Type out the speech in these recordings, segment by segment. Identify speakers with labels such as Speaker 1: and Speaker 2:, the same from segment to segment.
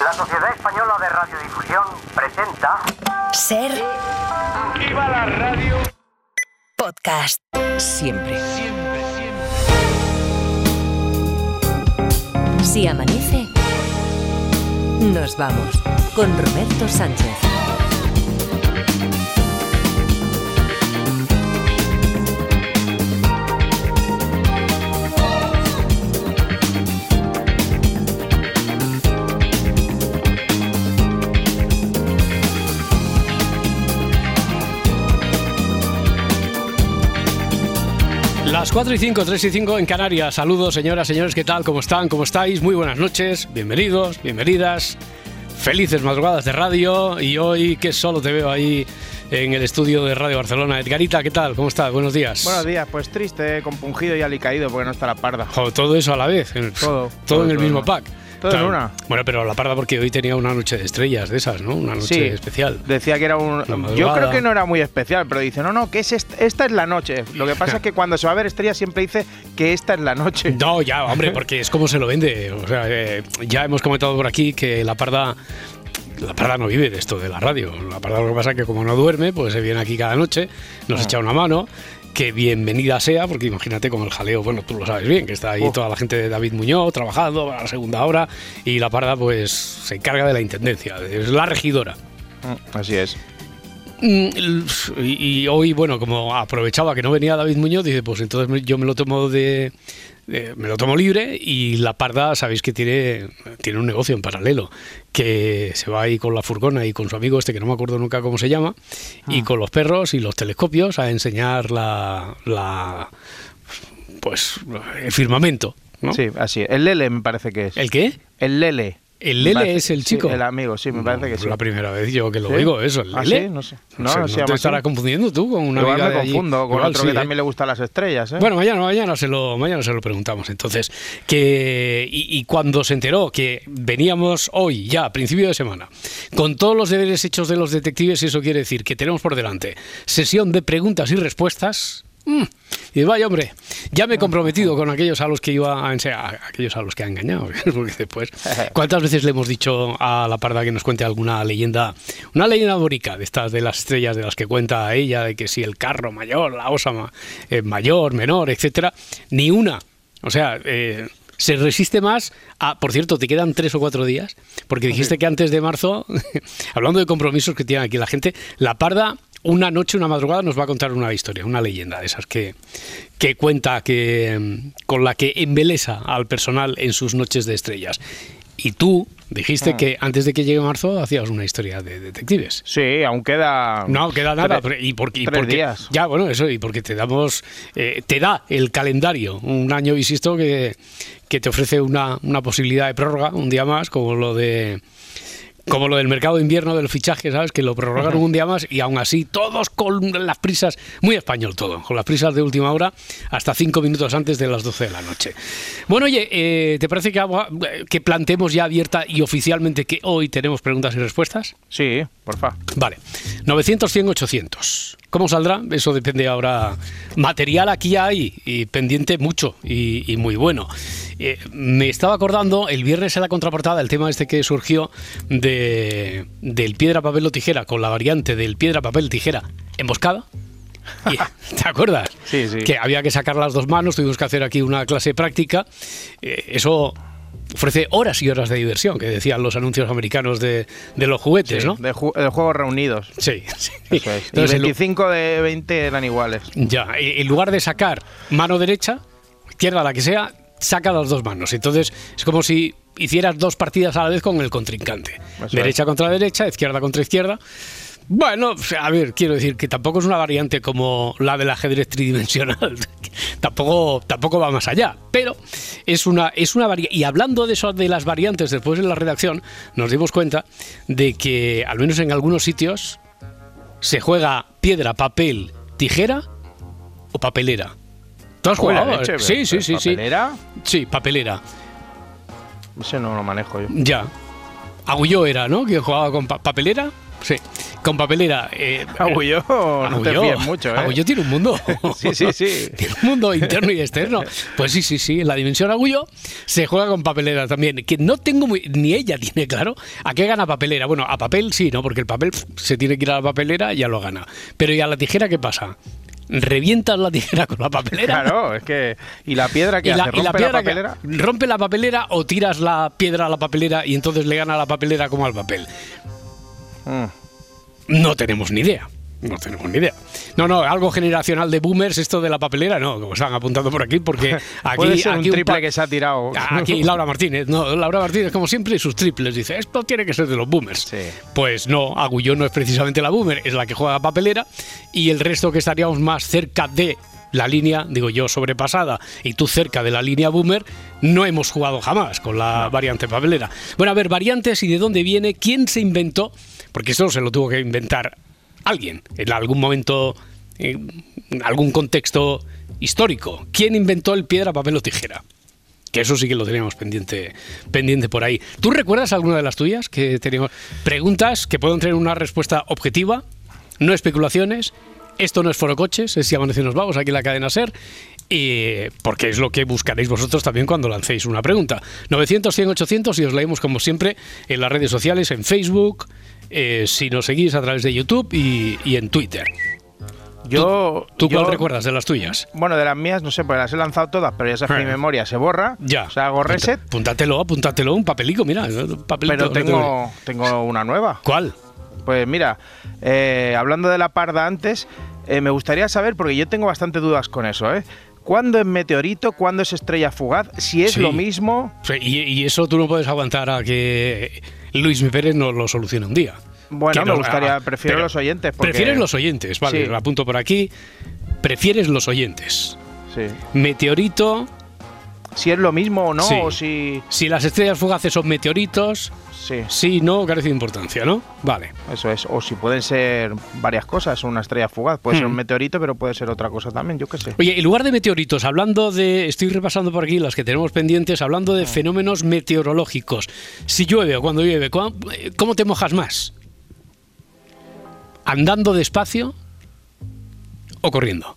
Speaker 1: La Sociedad Española de Radiodifusión presenta
Speaker 2: Ser
Speaker 3: ¡Viva la radio!
Speaker 2: podcast.
Speaker 4: Siempre.
Speaker 3: Siempre, siempre.
Speaker 2: Si amanece, nos vamos con Roberto Sánchez.
Speaker 5: Las 4 y 5, 3 y 5 en Canarias. Saludos, señoras, señores, ¿qué tal? ¿Cómo están? ¿Cómo estáis? Muy buenas noches, bienvenidos, bienvenidas. Felices madrugadas de radio y hoy que solo te veo ahí en el estudio de Radio Barcelona. Edgarita, ¿qué tal? ¿Cómo estás? Buenos días.
Speaker 6: Buenos días, pues triste, compungido y alicaído porque no está la parda.
Speaker 5: Jo, todo eso a la vez. en-
Speaker 6: Todo,
Speaker 5: Todo,
Speaker 6: todo,
Speaker 5: en el
Speaker 6: todo,
Speaker 5: mismo pack.
Speaker 6: Todo en una.
Speaker 5: Bueno, pero la parda porque hoy tenía una noche de estrellas de esas, ¿no? Una noche
Speaker 6: Sí.
Speaker 5: especial.
Speaker 6: Decía que era un. Yo creo que no era muy especial, pero dice, no, no, que es est- esta es la noche. Lo que pasa es que cuando se va a ver estrellas siempre dice que esta es la noche.
Speaker 5: No, ya, hombre, porque es como se lo vende. O sea, eh, ya hemos comentado por aquí que la parda. La parda no vive de esto de la radio. La parda lo que pasa es que como no duerme, pues se viene aquí cada noche, nos echa una mano. Que bienvenida sea, porque imagínate con el jaleo, bueno, tú lo sabes bien, que está ahí toda la gente de David Muñoz trabajando a la segunda hora y la parda pues se encarga de la intendencia, es la regidora.
Speaker 6: Mm, Así es.
Speaker 5: Mm, Y, hoy, bueno, como aprovechaba que no venía David Muñoz, dice, pues entonces yo me lo tomo de, de- me lo tomo libre y la parda, sabéis que tiene, tiene un negocio en paralelo, que se va ahí con la furgona y con su amigo este, que no me acuerdo nunca cómo se llama, y con los perros y los telescopios a enseñar la, la pues el firmamento. ¿no?
Speaker 6: Sí, así. El Lele me parece que es.
Speaker 5: ¿El qué?
Speaker 6: El Lele.
Speaker 5: ¿El Lele
Speaker 6: parece-
Speaker 5: es el
Speaker 6: sí,
Speaker 5: chico?
Speaker 6: el amigo, sí, me parece que
Speaker 5: Es
Speaker 6: sí.
Speaker 5: la primera vez yo que lo
Speaker 6: ¿Sí?
Speaker 5: oigo, eso, el
Speaker 6: ¿Ah,
Speaker 5: Lele.
Speaker 6: sí? No sé.
Speaker 5: No, sé,
Speaker 6: no se
Speaker 5: te estarás
Speaker 6: así.
Speaker 5: confundiendo tú con una
Speaker 6: Igual me confundo con
Speaker 5: Igual
Speaker 6: otro que
Speaker 5: ¿eh?
Speaker 6: también le gustan las estrellas, ¿eh?
Speaker 5: Bueno, mañana, mañana se lo, mañana se lo preguntamos. Entonces, que y, y cuando se enteró que veníamos hoy, ya, a principio de semana, con todos los deberes hechos de los detectives, eso quiere decir que tenemos por delante sesión de preguntas y respuestas. Mm, Y vaya hombre, ya me he comprometido con aquellos a los que iba a enseñar, a aquellos a los que ha engañado, porque después, ¿cuántas veces le hemos dicho a la parda que nos cuente alguna leyenda, una leyenda bonita de estas de las estrellas de las que cuenta ella, de que si el carro mayor, la osa eh, mayor, menor, etcétera, ni una. O sea, eh, se resiste más a, por cierto, te quedan tres o cuatro días, porque dijiste que antes de marzo, hablando de compromisos que tiene aquí la gente, la parda una noche, una madrugada nos va a contar una historia, una leyenda de esas que, que cuenta, que mm, con la que embelesa al personal en sus noches de estrellas. Y tú dijiste que antes de que llegue marzo hacías una historia de detectives.
Speaker 6: Sí, aún queda.
Speaker 5: No, queda nada.
Speaker 6: tres-
Speaker 5: y porque, y
Speaker 6: tres
Speaker 5: porque-
Speaker 6: días.
Speaker 5: Ya, bueno, eso, y porque te damos, eh, te da el calendario, un año insisto que, que te ofrece una, una posibilidad de prórroga, un día más, como lo de como lo del mercado de invierno del fichaje, ¿sabes? Que lo prorrogaron un día más y aún así todos con las prisas, muy español todo, con las prisas de última hora hasta cinco minutos antes de las 12 de la noche. Bueno, oye, eh, ¿te parece que, que planteemos ya abierta y oficialmente que hoy tenemos preguntas y respuestas?
Speaker 6: Sí, porfa.
Speaker 5: Vale, 900, 100, 800. ¿Cómo saldrá? Eso depende ahora. Material aquí hay y pendiente mucho y, y muy bueno. Eh, me estaba acordando el viernes en la contraportada el tema este que surgió de, del piedra, papel o tijera con la variante del piedra, papel, tijera emboscada. ¿Te acuerdas?
Speaker 6: Sí, sí.
Speaker 5: Que había que sacar las dos manos, tuvimos que hacer aquí una clase práctica. Eh, eso ofrece horas y horas de diversión, que decían los anuncios americanos de, de los juguetes,
Speaker 6: Sí,
Speaker 5: ¿no?
Speaker 6: de, ju- de juegos reunidos.
Speaker 5: Sí, sí.
Speaker 6: Eso es. Y
Speaker 5: Entonces, en lu-
Speaker 6: 25 de 20 eran iguales.
Speaker 5: ya, en lugar de sacar mano derecha, izquierda, la que sea, saca las dos manos. Entonces es como si hicieras dos partidas a la vez con el contrincante.
Speaker 6: Eso
Speaker 5: derecha contra derecha, izquierda contra izquierda. Bueno, a ver, quiero decir que tampoco es una variante como la del ajedrez tridimensional. tampoco, tampoco va más allá. Pero es una, es una variante. Y hablando de eso de las variantes, después en la redacción nos dimos cuenta de que, al menos en algunos sitios, se juega piedra, papel, tijera o papelera. ¿Tú has jugado?
Speaker 6: leche,
Speaker 5: sí, sí, sí, sí.
Speaker 6: ¿papelera?
Speaker 5: Sí, papelera.
Speaker 6: Ese no lo manejo yo.
Speaker 5: Ya. Agulló era, ¿no? Que jugaba con pa- papelera. Sí. Con papelera. Eh,
Speaker 6: Agulló, no te
Speaker 5: Agulló.
Speaker 6: fíes mucho, ¿eh?
Speaker 5: Agulló tiene un mundo.
Speaker 6: Sí, sí, sí.
Speaker 5: Tiene un mundo interno y externo. Pues sí, sí, sí. En la dimensión Agulló se juega con papelera también. Que no tengo muy, ni ella tiene claro a qué gana papelera. Bueno, a papel sí, ¿no? Porque el papel se tiene que ir a la papelera y ya lo gana. Pero ¿y a la tijera qué pasa? ¿Revientas la tijera con la papelera?
Speaker 6: Claro, es que. ¿Y la piedra que
Speaker 5: la,
Speaker 6: hace?
Speaker 5: la
Speaker 6: ¿Rompe la
Speaker 5: piedra que-
Speaker 6: papelera?
Speaker 5: rompe la papelera o tiras la piedra a la papelera y entonces le gana a la papelera como al papel.
Speaker 6: Mm.
Speaker 5: No tenemos ni idea. No tenemos ni idea. No, no, algo generacional de boomers, esto de la papelera, no, como están apuntando por aquí, porque aquí.
Speaker 6: Puede ser
Speaker 5: aquí
Speaker 6: un triple que se ha tirado.
Speaker 5: Aquí Laura Martínez, no, Laura Martínez, como siempre, sus triples, dice, esto tiene que ser de los boomers.
Speaker 6: Sí.
Speaker 5: Pues no, Agulló no es precisamente la boomer, es la que juega papelera, y el resto que estaríamos más cerca de la línea, digo yo, sobrepasada, y tú cerca de la línea boomer, no hemos jugado jamás con la variante papelera. Bueno, a ver, variantes y de dónde viene, quién se inventó, porque esto se lo tuvo que inventar alguien en algún momento, en algún contexto histórico. ¿Quién inventó el piedra, papel o tijera? Que eso sí que lo teníamos pendiente, pendiente por ahí. ¿Tú recuerdas alguna de las tuyas que teníamos? Preguntas que pueden tener una respuesta objetiva, no especulaciones. Esto no es Foro Coches, es Si Amanece nos Vagos, aquí en la cadena SER. Y porque es lo que buscaréis vosotros también cuando lancéis una pregunta. 900, 100, 800 y os leemos como siempre en las redes sociales, en Facebook, eh, si nos seguís a través de YouTube y, y en Twitter.
Speaker 6: Yo.
Speaker 5: ¿Tú cuál
Speaker 6: yo-
Speaker 5: recuerdas de las tuyas?
Speaker 6: Bueno, de las mías, no sé, porque las he lanzado todas, pero ya sabes que mi
Speaker 5: Eh.
Speaker 6: memoria se borra.
Speaker 5: Ya.
Speaker 6: O sea, hago reset,
Speaker 5: Apúntatelo, apúntatelo, un papelico, mira. un papelito,
Speaker 6: pero tengo, tengo una nueva.
Speaker 5: ¿Cuál?
Speaker 6: Pues mira, eh, hablando de la parda antes, eh, me gustaría saber, porque yo tengo bastante dudas con eso, ¿eh? ¿Cuándo es meteorito? ¿Cuándo es estrella fugaz? Si es
Speaker 5: Sí.
Speaker 6: lo mismo.
Speaker 5: Sí, Y, y eso tú no puedes aguantar a que Luis Pérez no lo solucione un día.
Speaker 6: Bueno, me gustaría,
Speaker 5: ah,
Speaker 6: prefiero
Speaker 5: pero
Speaker 6: los oyentes. Porque,
Speaker 5: Prefieres los oyentes, vale,
Speaker 6: Sí.
Speaker 5: lo apunto por aquí. Prefieres los oyentes.
Speaker 6: Sí.
Speaker 5: Meteorito,
Speaker 6: Si es lo mismo o no,
Speaker 5: Sí.
Speaker 6: o si.
Speaker 5: si las estrellas fugaces son meteoritos,
Speaker 6: Sí,
Speaker 5: sí, no, carece de importancia, ¿no? Vale.
Speaker 6: eso es. O si pueden ser varias cosas, una estrella fugaz. Puede ser
Speaker 5: Hmm.
Speaker 6: un meteorito, pero puede ser otra cosa también, yo qué sé.
Speaker 5: Oye, en lugar de meteoritos, hablando de. Estoy repasando por aquí las que tenemos pendientes, hablando de fenómenos meteorológicos. Si llueve o cuando llueve, ¿cómo, te mojas más? ¿Andando despacio o corriendo?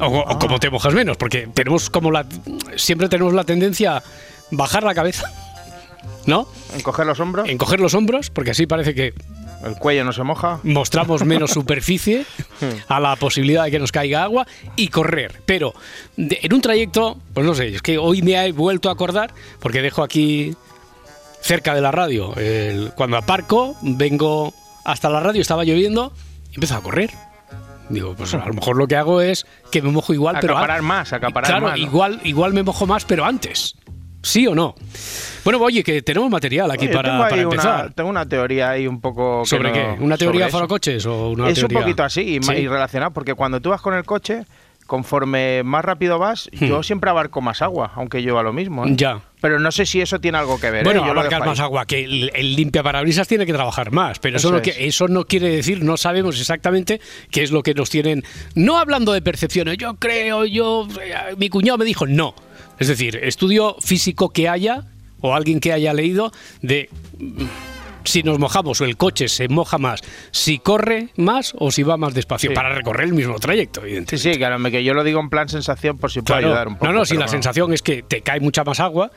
Speaker 5: O, o
Speaker 6: Ah.
Speaker 5: cómo te mojas menos, porque tenemos como la. Siempre tenemos la tendencia a bajar la cabeza, ¿no?
Speaker 6: Encoger los hombros,
Speaker 5: Encoger los hombros, porque así parece que
Speaker 6: el cuello no se moja.
Speaker 5: mostramos menos superficie a la posibilidad de que nos caiga agua y correr. Pero de- en un trayecto, pues no sé, es que hoy me he vuelto a acordar, porque dejo aquí cerca de la radio, el- cuando aparco, vengo hasta la radio, estaba lloviendo, y empiezo a correr. Digo, pues a lo mejor lo que hago es que me mojo igual, pero
Speaker 6: Acaparar más, acaparar
Speaker 5: claro,
Speaker 6: más, ¿no?
Speaker 5: igual, igual me mojo más, pero antes. ¿Sí o no? Bueno, oye, que tenemos material aquí
Speaker 6: Oye,
Speaker 5: para,
Speaker 6: tengo,
Speaker 5: para empezar.
Speaker 6: Una, tengo una teoría ahí un poco. que
Speaker 5: ¿Sobre
Speaker 6: no-
Speaker 5: qué? ¿Una teoría para coches o una
Speaker 6: es
Speaker 5: teoría?
Speaker 6: un poquito así y,
Speaker 5: Sí.
Speaker 6: y relacionado, porque cuando tú vas con el coche, conforme más rápido vas, yo siempre abarco más agua, aunque lleva lo mismo. ¿eh?
Speaker 5: Hmm. Ya.
Speaker 6: Pero no sé si eso tiene algo que ver. ¿eh?
Speaker 5: Bueno,
Speaker 6: Yo
Speaker 5: abarcar más agua, que el, el limpiaparabrisas tiene que trabajar más, pero eso,
Speaker 6: Eso
Speaker 5: no, que-
Speaker 6: es.
Speaker 5: eso no quiere decir, no sabemos exactamente qué es lo que nos tienen. No hablando de percepciones, yo creo, yo. eh, Mi cuñado me dijo, no. Es decir, estudio físico que haya, o alguien que haya leído, de. mm, Si nos mojamos o el coche se moja más, si corre más o si va más despacio,
Speaker 6: Sí.
Speaker 5: para recorrer el mismo trayecto,
Speaker 6: Sí,
Speaker 5: evidentemente.
Speaker 6: sí, claro, que yo lo digo en plan sensación por si puede
Speaker 5: Claro.
Speaker 6: ayudar un poco.
Speaker 5: no, no, si la
Speaker 6: bueno.
Speaker 5: sensación es que te cae mucha más agua,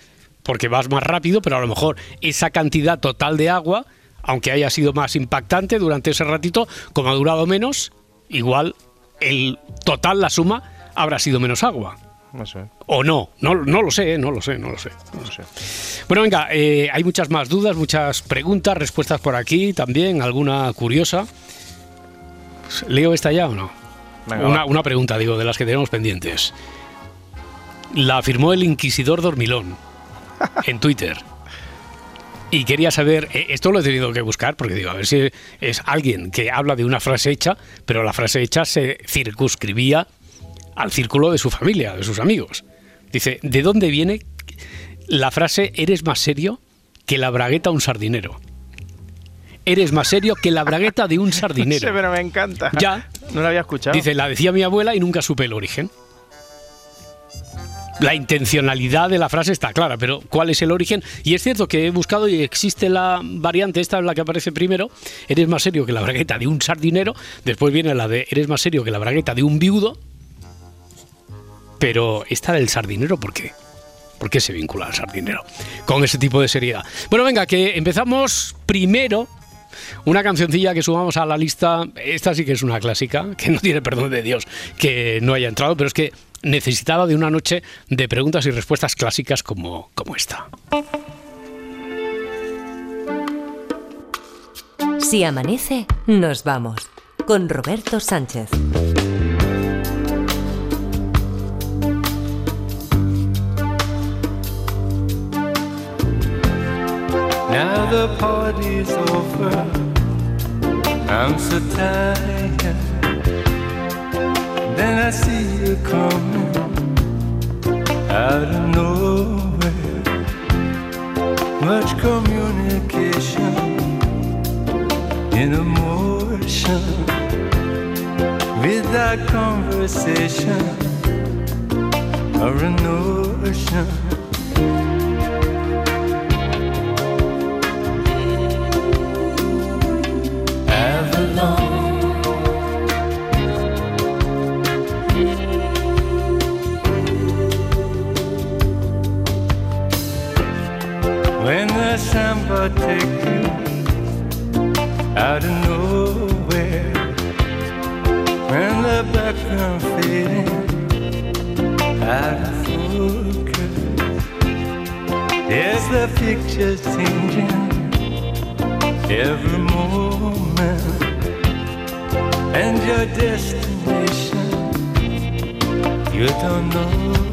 Speaker 5: porque vas más rápido, pero a lo mejor esa cantidad total de agua, aunque haya sido más impactante durante ese ratito, como ha durado menos, igual el total, la suma, habrá sido menos agua.
Speaker 6: No sé,
Speaker 5: O no, no, no lo sé, ¿eh? no lo sé, no lo sé.
Speaker 6: no sé.
Speaker 5: Bueno, venga, eh, hay muchas más dudas, muchas preguntas, respuestas por aquí también, alguna curiosa. ¿Leo esta ya o no?
Speaker 6: Venga,
Speaker 5: una, una pregunta, digo, de las que tenemos pendientes. La afirmó el Inquisidor Dormilón en Twitter. Y quería saber, eh, esto lo he tenido que buscar, porque digo, a ver si es alguien que habla de una frase hecha, pero la frase hecha se circunscribía al círculo de su familia, de sus amigos. Dice, ¿de dónde viene la frase eres más serio que la bragueta a un sardinero? Eres más serio que la bragueta de un
Speaker 6: Sí,
Speaker 5: sardinero.
Speaker 6: pero me encanta.
Speaker 5: Ya.
Speaker 6: No lo había escuchado.
Speaker 5: Dice, la decía mi abuela y nunca supe el origen. la intencionalidad de la frase está clara, pero ¿cuál es el origen? Y es cierto que he buscado y existe la variante, esta es la que aparece primero, eres más serio que la bragueta de un sardinero, después viene la de eres más serio que la bragueta de un viudo, pero esta del sardinero, ¿por qué? ¿Por qué se vincula al sardinero con ese tipo de seriedad? Bueno, venga, que empezamos primero una cancioncilla que subamos a la lista, esta sí que es una clásica, que no tiene perdón de Dios que no haya entrado, pero es que necesitaba de una noche de preguntas y respuestas clásicas como, como esta.
Speaker 2: Si amanece, nos vamos. Con Roberto Sánchez.
Speaker 4: The party's over. I'm so tired. Then I see you coming out of nowhere. Much communication in emotion without conversation or a notion. Samba take you out of nowhere, when the background fading out of focus, there's the pictures changing every moment? And your destination you don't know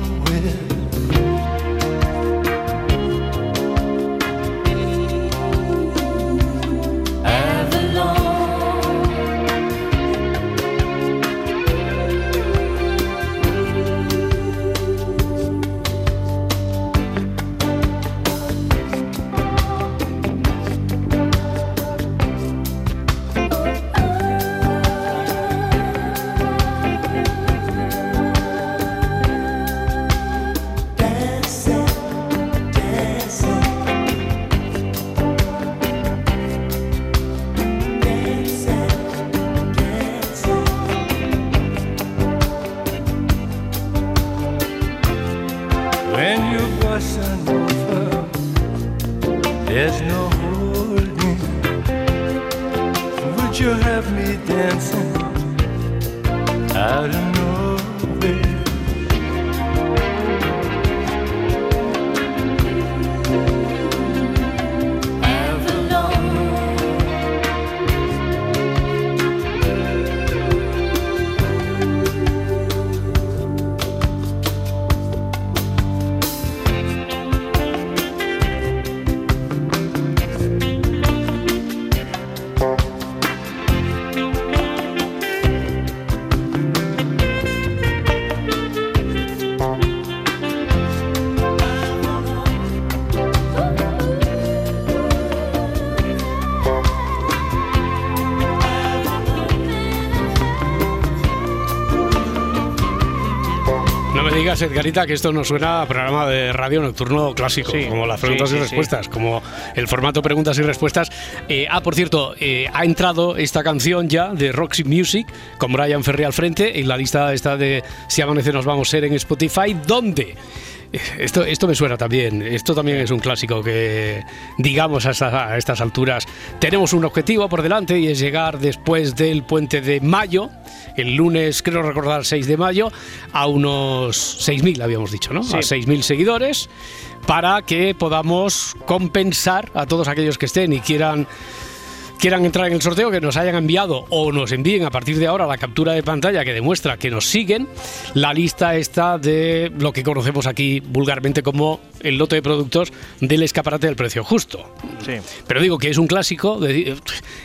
Speaker 5: Edgarita, que esto no suena a programa de radio nocturno clásico,
Speaker 6: Sí,
Speaker 5: como las preguntas
Speaker 6: sí,
Speaker 5: y
Speaker 6: sí.
Speaker 5: respuestas, como el formato preguntas y respuestas. Eh, ah, por cierto, eh, ha entrado esta canción ya de Roxy Music con Brian Ferry al frente en la lista esta de Si amanece nos vamos a ser en Spotify, donde esto, esto me suena también, esto también es un clásico que, digamos, a, esta- a estas alturas tenemos un objetivo por delante y es llegar después del puente de mayo, el lunes, creo recordar, 6 de mayo, a unos 6.000, habíamos dicho, ¿no? A 6.000 seguidores, para que podamos compensar a todos aquellos que estén y quieran quieran entrar en el sorteo, que nos hayan enviado o nos envíen a partir de ahora la captura de pantalla que demuestra que nos siguen, la lista está de lo que conocemos aquí vulgarmente como el lote de productos del escaparate del precio justo.
Speaker 6: Sí.
Speaker 5: Pero digo que es un clásico de-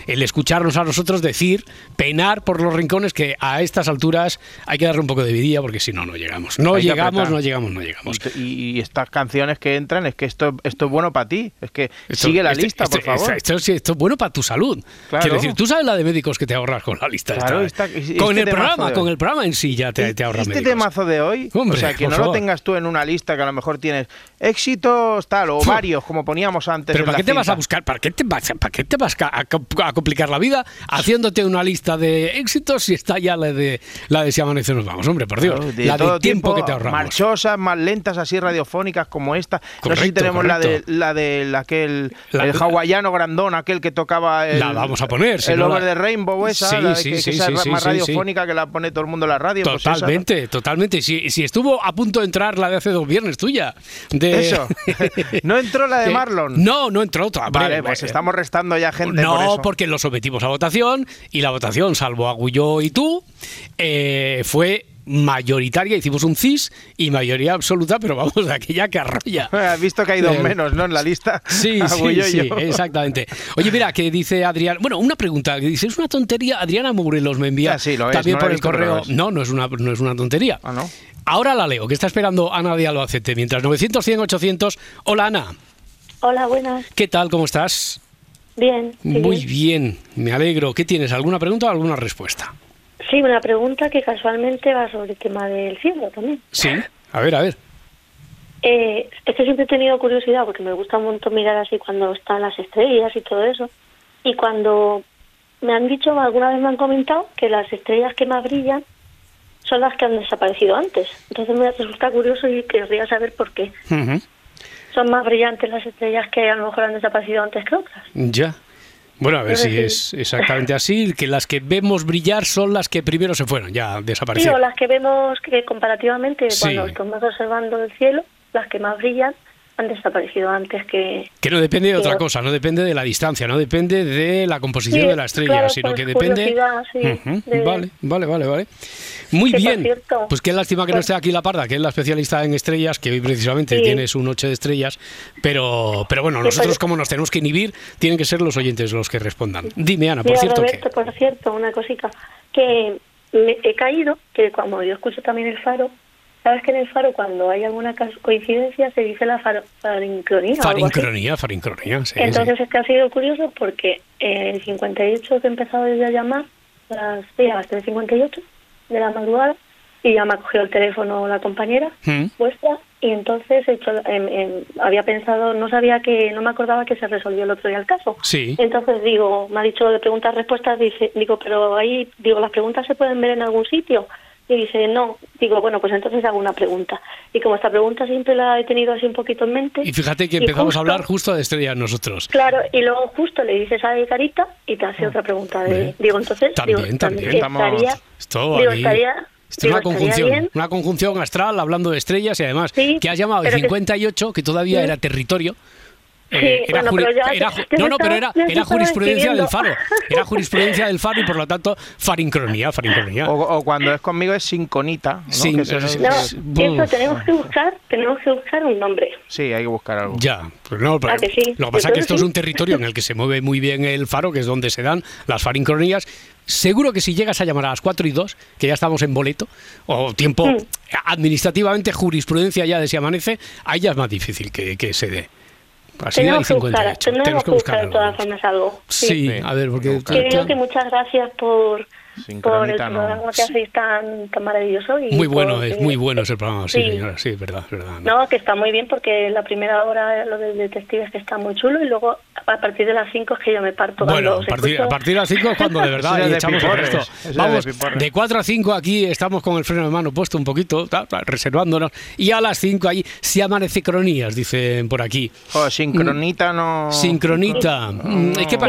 Speaker 5: el escucharnos a nosotros decir, penar por los rincones que a estas alturas hay que darle un poco de vidilla porque si no, no llegamos. No llegamos, no llegamos, no llegamos.
Speaker 6: Y, y estas canciones que entran, es que esto, esto es bueno para ti. Es que
Speaker 5: Esto-
Speaker 6: sigue la
Speaker 5: este-
Speaker 6: lista,
Speaker 5: este-
Speaker 6: por favor.
Speaker 5: Esto, esto- esto es bueno para tu salud.
Speaker 6: Claro.
Speaker 5: Quiero decir, tú sabes la de médicos que te ahorras con la lista.
Speaker 6: Claro,
Speaker 5: esta,
Speaker 6: esta-
Speaker 5: ¿eh?
Speaker 6: este
Speaker 5: con el programa, con el programa en sí ya te, te ahorras
Speaker 6: este
Speaker 5: médicos.
Speaker 6: temazo de hoy,
Speaker 5: Hombre,
Speaker 6: o sea, que no
Speaker 5: favor.
Speaker 6: lo tengas tú en una lista que a lo mejor tienes éxitos tal o varios, como poníamos antes.
Speaker 5: Pero
Speaker 6: en
Speaker 5: ¿para
Speaker 6: la
Speaker 5: qué te vas a buscar? ¿Para qué te vas, para qué te vas a, complicar la vida haciéndote una lista de éxitos si está ya la de la de si amanece nos vamos? Hombre, por Dios.
Speaker 6: Claro, de
Speaker 5: la
Speaker 6: todo
Speaker 5: de tiempo, que te ahorramos.
Speaker 6: Marchosas, más lentas, así radiofónicas como esta. no sé si
Speaker 5: Correcto,
Speaker 6: tenemos la de
Speaker 5: correcto.
Speaker 6: la de aquel
Speaker 5: La-
Speaker 6: el hawaiano grandón, aquel que tocaba el,
Speaker 5: La vamos a poner, si
Speaker 6: el
Speaker 5: no
Speaker 6: Over
Speaker 5: la-
Speaker 6: the Rainbow esa,
Speaker 5: Sí,
Speaker 6: la de
Speaker 5: sí,
Speaker 6: que, que
Speaker 5: sí,
Speaker 6: esa más radiofónica que la pone todo el mundo en la radio. pues esa, ¿no?
Speaker 5: Totalmente, totalmente. Si, si estuvo a punto de entrar la de hace dos viernes tuya. De...
Speaker 6: Eso. ¿No entró la de Marlon?
Speaker 5: No, no entró otra.
Speaker 6: Vale, pues
Speaker 5: eh,
Speaker 6: estamos restando ya gente
Speaker 5: no,
Speaker 6: por eso.
Speaker 5: porque lo sometimos a votación y la votación, salvo Agulló y tú, eh, fue mayoritaria. Hicimos un CIS y mayoría absoluta, pero vamos, aquella que arrolla.
Speaker 6: Has visto que hay dos
Speaker 5: Eh,
Speaker 6: menos, ¿no? En la lista.
Speaker 5: Sí, sí,
Speaker 6: yo,
Speaker 5: sí,
Speaker 6: yo.
Speaker 5: exactamente. Oye, mira, que dice Adrián. Bueno, una pregunta que dice: es una tontería. Adriana Morelos me envía
Speaker 6: Ah, sí, lo es,
Speaker 5: también
Speaker 6: no
Speaker 5: por el
Speaker 6: visto,
Speaker 5: correo. No, no es una, no es una tontería.
Speaker 6: Ah, ¿no?
Speaker 5: Ahora la leo, que está esperando Ana de Albacete. Mientras 900, 100, 800. Hola, Ana.
Speaker 7: Hola, buenas.
Speaker 5: ¿Qué tal? ¿Cómo estás?
Speaker 7: Bien. sí,
Speaker 5: Muy
Speaker 7: bien.
Speaker 5: bien, me alegro. ¿Qué tienes? ¿Alguna pregunta o alguna respuesta?
Speaker 7: Sí, una pregunta que casualmente va sobre el tema del cielo también.
Speaker 5: Sí. A ver, a ver.
Speaker 7: Eh, es que siempre he tenido curiosidad porque me gusta un montón mirar así cuando están las estrellas y todo eso. Y cuando me han dicho, alguna vez me han comentado que las estrellas que más brillan son las que han desaparecido antes. Entonces me resulta curioso y querría saber por qué. Son más brillantes las estrellas que a lo mejor han desaparecido antes que otras.
Speaker 5: Ya. Bueno, a ver si es exactamente así, que las que vemos brillar son las que primero se fueron, ya
Speaker 7: Sí,
Speaker 5: desaparecieron.
Speaker 7: o las que vemos que comparativamente,
Speaker 5: Sí.
Speaker 7: cuando estamos observando el cielo, las que más brillan han desaparecido antes que...
Speaker 5: Que no depende de otra cosa, no depende de la distancia, no depende de la composición
Speaker 7: Sí,
Speaker 5: de la estrella,
Speaker 7: claro,
Speaker 5: sino
Speaker 7: por
Speaker 5: que depende.
Speaker 7: sí,
Speaker 5: Ujú,
Speaker 7: de-
Speaker 5: Vale, vale, vale, vale. Muy
Speaker 7: Que,
Speaker 5: bien.
Speaker 7: cierto,
Speaker 5: pues qué lástima que no
Speaker 7: pues-
Speaker 5: esté aquí la parda, que es la especialista en estrellas, que hoy precisamente
Speaker 7: Sí.
Speaker 5: tiene su noche de estrellas. Pero, pero bueno, nosotros
Speaker 7: pero-
Speaker 5: como nos tenemos que inhibir, tienen que ser los oyentes los que respondan. Dime, Ana, por
Speaker 7: Mira,
Speaker 5: cierto
Speaker 7: Roberto,
Speaker 5: que.
Speaker 7: por cierto, una cosita, que me he caído, que como yo escucho también el faro, sabes que en el faro cuando hay alguna coincidencia se dice la faro, farincronía?
Speaker 5: Farincronía, farincronía, sí, sí.
Speaker 7: Entonces es que ha sido curioso porque eh, el 58 que he empezado yo a llamar, las, sí, a las 3.58 de la madrugada, y ya me ha cogido el teléfono la compañera
Speaker 5: Mm.
Speaker 7: vuestra, y entonces he hecho, em, em, había pensado, no sabía que, no me acordaba que se resolvió el otro día el caso.
Speaker 5: Sí.
Speaker 7: Entonces digo, me ha dicho de preguntas respuestas, dice, digo, pero ahí, digo, las preguntas se pueden ver en algún sitio. Y dice, no. Digo, bueno, pues entonces hago una pregunta. Y como esta pregunta siempre la he tenido así un poquito en mente.
Speaker 5: Y fíjate que empezamos a
Speaker 7: justo-
Speaker 5: hablar justo de estrellas nosotros.
Speaker 7: Claro, y luego justo le dices a de carita y te hace otra pregunta. De, digo, entonces,
Speaker 5: También,
Speaker 7: digo,
Speaker 5: también.
Speaker 7: estaría,
Speaker 5: Esto
Speaker 7: digo, estaría,
Speaker 5: Esto es una conjunción, una conjunción astral hablando de estrellas y además
Speaker 7: Sí,
Speaker 5: que has llamado el
Speaker 7: pero que-
Speaker 5: 58, que, todavía
Speaker 7: Sí.
Speaker 5: era territorio.
Speaker 7: Sí,
Speaker 5: eh, era
Speaker 7: bueno,
Speaker 5: juri-
Speaker 7: pero ya-
Speaker 5: era ju-
Speaker 7: ya
Speaker 5: no, no, pero era, jurisprudencia del faro. Era jurisprudencia del faro y por lo tanto farincronía, farincronía.
Speaker 6: O, o cuando es conmigo es sinconita. ¿no?
Speaker 5: Sin-
Speaker 6: Que es-
Speaker 7: No,
Speaker 5: es-
Speaker 7: eso tenemos que buscar, tenemos que buscar un nombre.
Speaker 6: Sí, hay que buscar algo.
Speaker 5: Ya, pues no, pero
Speaker 7: ¿A que sí?
Speaker 5: lo que pasa es que esto es un territorio en el que se mueve muy bien el faro, que es donde se dan las farincronías. Seguro que si llegas a llamar a las 4 y 2, que ya estamos en boleto, o tiempo
Speaker 7: Mm.
Speaker 5: administrativamente, jurisprudencia ya de si amanece, ahí ya es más difícil que, que se dé. Así hay
Speaker 7: Tenemos que buscar,
Speaker 5: 58.
Speaker 7: tenemos que buscar de todas formas algo.
Speaker 5: Sí,
Speaker 6: Sí.
Speaker 5: a ver, porque...
Speaker 7: Que muchas gracias por, por el
Speaker 6: no.
Speaker 7: programa que hacéis tan, tan maravilloso. Y
Speaker 5: Muy bueno,
Speaker 7: por-
Speaker 5: es muy bueno ese programa, sí,
Speaker 7: Sí.
Speaker 5: señora, sí, es verdad, es verdad. ¿no?
Speaker 7: No, que está muy bien porque la primera hora lo del detective es que está muy chulo y luego a partir de las 5 es que yo me parto
Speaker 5: Bueno, a partir, a partir de las 5 es cuando de verdad
Speaker 6: es de
Speaker 5: echamos el resto.
Speaker 6: es de
Speaker 5: Vamos, de 4 a 5 aquí estamos con el freno de mano puesto un poquito, ta, ta, reservándonos. Y a las 5 ahí si amanece cronías, dicen por aquí.
Speaker 6: Joder, sincronita no.
Speaker 5: Sincronita. Mm, es que
Speaker 7: es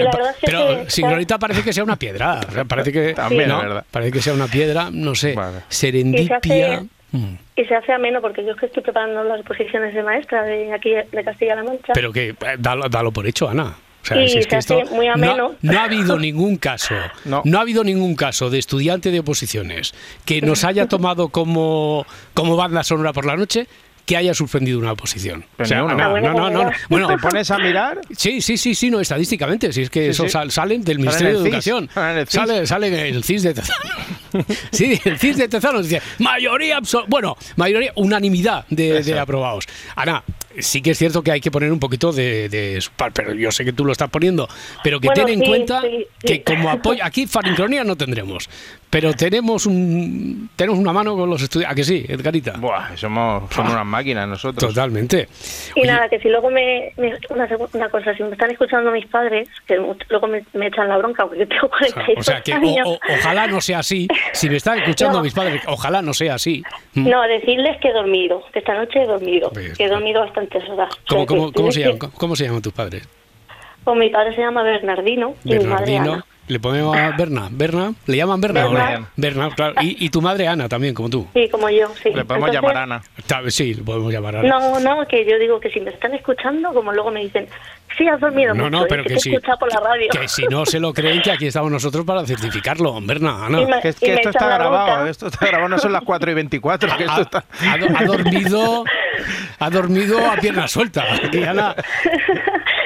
Speaker 5: pero
Speaker 7: sí,
Speaker 5: sincronita parece que sea una piedra. o sea, parece que
Speaker 6: También,
Speaker 5: ¿no?
Speaker 6: es verdad.
Speaker 5: Parece que sea una piedra, no sé.
Speaker 6: Vale.
Speaker 5: Serendipia.
Speaker 7: Y se hace-
Speaker 5: Mm.
Speaker 7: Se hace ameno porque yo es que estoy preparando las exposiciones de maestra de aquí de Castilla-La Mancha.
Speaker 5: Pero que eh, dalo, dalo por hecho, Ana. O sea,
Speaker 7: Y
Speaker 5: si es
Speaker 7: se
Speaker 5: que
Speaker 7: hace
Speaker 5: esto
Speaker 7: muy
Speaker 5: no,
Speaker 7: ameno.
Speaker 5: no ha habido ningún caso, no.
Speaker 6: No.
Speaker 5: ha habido ningún caso de estudiante de oposiciones que nos haya tomado como, como banda sonora por la noche que haya suspendido una oposición. O sea,
Speaker 7: Ah, bueno,
Speaker 5: no, no, no,
Speaker 7: pues
Speaker 5: Bueno,
Speaker 6: ¿Te pones a mirar?
Speaker 5: Sí, sí, sí, sí, no, estadísticamente, si es que
Speaker 6: Sí,
Speaker 5: eso salen del Ministerio de Educación.
Speaker 6: Sale.
Speaker 5: Sale, el CIS de Tezano. Sí, el CIS de Tezano dice, mayoría absoluta, bueno, mayoría, unanimidad de, de aprobados. Ana, sí que es cierto que hay que poner un poquito de, de pero yo sé que tú lo estás poniendo, pero que
Speaker 7: Bueno,
Speaker 5: ten en
Speaker 7: sí,
Speaker 5: cuenta
Speaker 7: sí, sí.
Speaker 5: que como apoyo, aquí farincronía no tendremos, pero tenemos un tenemos una mano con los estudiantes, ¿a que sí, Edgarita?
Speaker 6: Buah, somos, somos unas máquinas nosotros.
Speaker 5: Totalmente.
Speaker 7: Y
Speaker 5: Oye,
Speaker 7: nada, que si luego me, me- una, una cosa, si me están escuchando mis padres, que luego me, me echan la bronca porque tengo
Speaker 5: O sea,
Speaker 7: 42
Speaker 5: o sea, que o-
Speaker 7: años.
Speaker 5: o- ojalá no sea así. Si me están escuchando
Speaker 7: No.
Speaker 5: mis padres, ojalá no sea así. Mm.
Speaker 7: No, decirles que he dormido, que esta noche he dormido,
Speaker 5: Bien.
Speaker 7: que he dormido bastantes horas. O
Speaker 5: ¿Cómo,
Speaker 7: sea,
Speaker 5: cómo,
Speaker 7: que
Speaker 5: cómo se llaman, cómo se llaman tus padres?
Speaker 7: Pues mi padre se llama Bernardino y mi madre. Ana.
Speaker 5: Le ponemos a Berna. Berna. ¿Le llaman Berna?
Speaker 7: Berna.
Speaker 5: no? Berna, claro. Y, y tu madre Ana también, como tú.
Speaker 7: Sí, como yo, sí.
Speaker 6: Le podemos
Speaker 7: Entonces,
Speaker 6: llamar Ana.
Speaker 5: Está- Sí, le podemos llamar Ana.
Speaker 7: No, no, que yo digo que si me están escuchando, como luego me dicen, sí, has dormido
Speaker 5: No,
Speaker 7: mucho,
Speaker 5: no,
Speaker 7: y
Speaker 5: pero
Speaker 7: que
Speaker 5: que sí.
Speaker 7: escucha por la radio.
Speaker 5: Que si no se lo creen, que aquí estamos nosotros para certificarlo. Berna, Ana.
Speaker 7: Me-
Speaker 6: Que,
Speaker 7: y
Speaker 6: que esto está grabado,
Speaker 7: bronca.
Speaker 6: esto está grabado, no son las 4 y 24, que esto
Speaker 5: Ha,
Speaker 6: está...
Speaker 5: ha ha dormido ha dormido a pierna suelta. Ana.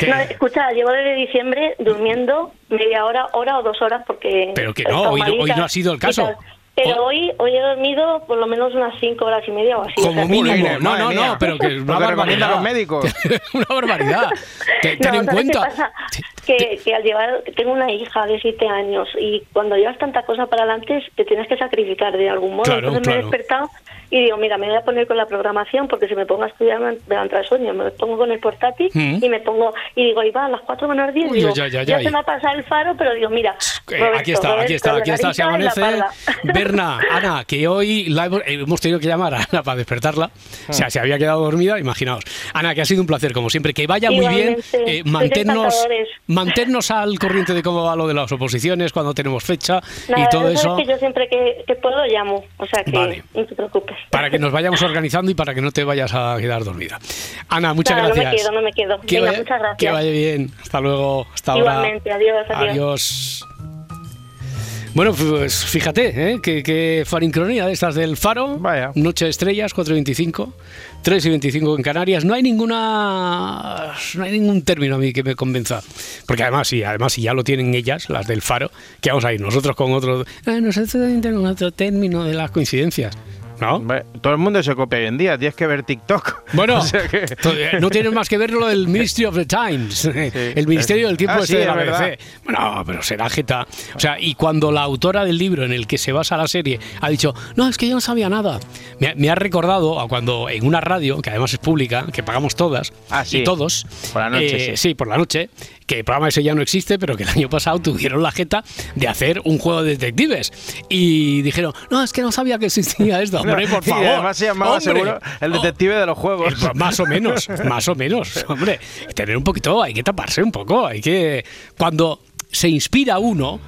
Speaker 7: No, escucha, llevo desde diciembre durmiendo media hora, hora o dos horas porque...
Speaker 5: Pero que no, hoy no- hoy
Speaker 7: malita
Speaker 5: no ha sido el caso.
Speaker 7: Pero hoy, hoy he dormido por lo menos unas cinco horas y media o así. o sea
Speaker 5: Como mínimo. No, no,
Speaker 6: mía.
Speaker 5: no, pero que es una barbaridad.
Speaker 6: los médicos.
Speaker 5: una barbaridad. Te- ten
Speaker 7: No,
Speaker 5: en
Speaker 7: ¿sabes
Speaker 5: cuenta.
Speaker 7: qué pasa? Que, que al llevar, tengo una hija de siete años y cuando llevas tanta cosa para adelante te tienes que sacrificar de algún modo.
Speaker 5: Claro,
Speaker 7: Entonces me
Speaker 5: claro.
Speaker 7: he despertado y digo, mira, me voy a poner con la programación porque si me pongo a estudiar me va a entrar sueño. Me pongo con el portátil
Speaker 5: Mm.
Speaker 7: y me pongo, y digo, y va a las cuatro menos diez,
Speaker 5: Uy,
Speaker 7: digo,
Speaker 5: ya, ya,
Speaker 7: ya,
Speaker 5: ya,
Speaker 7: se me ha pasado el faro, pero digo, mira,
Speaker 5: Eh,
Speaker 7: Roberto,
Speaker 5: aquí está, aquí está, aquí está, se amanece. Berna, Ana, que hoy la hemos, eh, hemos tenido que llamar a Ana para despertarla. O sea, se había quedado dormida, imaginaos. Ana, que ha sido un placer, como siempre. Que vaya muy bien. Eh, mantenernos, al corriente de cómo va lo de las oposiciones, cuando tenemos fecha
Speaker 7: Nada,
Speaker 5: y todo eso.
Speaker 7: que yo siempre que, que puedo llamo, o sea que
Speaker 5: Vale.
Speaker 7: no te preocupes.
Speaker 5: Para que nos vayamos organizando y para que no te vayas a quedar dormida. Ana, muchas
Speaker 7: Nada, no me
Speaker 5: gracias.
Speaker 7: quedo, no me quedo.
Speaker 5: Que
Speaker 7: Venga,
Speaker 5: vaya,
Speaker 7: muchas gracias.
Speaker 5: Que vaya bien. Hasta luego. Hasta ahora.
Speaker 7: Igualmente, adiós, adiós.
Speaker 5: Adiós. Bueno, pues fíjate, ¿eh? que, que farincronía de estas del Faro,
Speaker 6: Vaya.
Speaker 5: Noche de Estrellas, 4 y 25, 3 y 25 en Canarias. No hay ninguna. No hay ningún término a mí que me convenza. Porque además, sí, además, si ya lo tienen ellas, las del Faro, que vamos a ir nosotros con otro. "Ah, nosotros también tenemos otro término de las coincidencias. ¿No?
Speaker 6: Todo el mundo se copia hoy en día, tienes que ver TikTok.
Speaker 5: Bueno,
Speaker 6: O sea que-
Speaker 5: eh, no tiene más que ver lo del Ministry of the Times, el Ministerio del Tiempo
Speaker 6: Ah,
Speaker 5: este
Speaker 6: sí,
Speaker 5: de la. BBC. Bueno, pero será jeta. O sea, y cuando la autora del libro en el que se basa la serie ha dicho, no, es que yo no sabía nada, me, ha- me ha recordado a cuando en una radio, que además es pública, que pagamos todas
Speaker 6: Ah, sí.
Speaker 5: y todos,
Speaker 6: Por la noche,
Speaker 5: eh,
Speaker 6: sí.
Speaker 5: por la noche, que el programa ese ya no existe, pero que el año pasado tuvieron la jeta de hacer un juego de detectives. Y dijeron, no, es que no sabía que existía esto, hombre, por
Speaker 6: Y
Speaker 5: favor.
Speaker 6: además se llamaba
Speaker 5: hombre".
Speaker 6: seguro el
Speaker 5: Oh,
Speaker 6: detective de los juegos.
Speaker 5: eh, pues más o menos, más o menos. Hombre, tener un poquito, hay que taparse un poco, hay que. Cuando se inspira uno,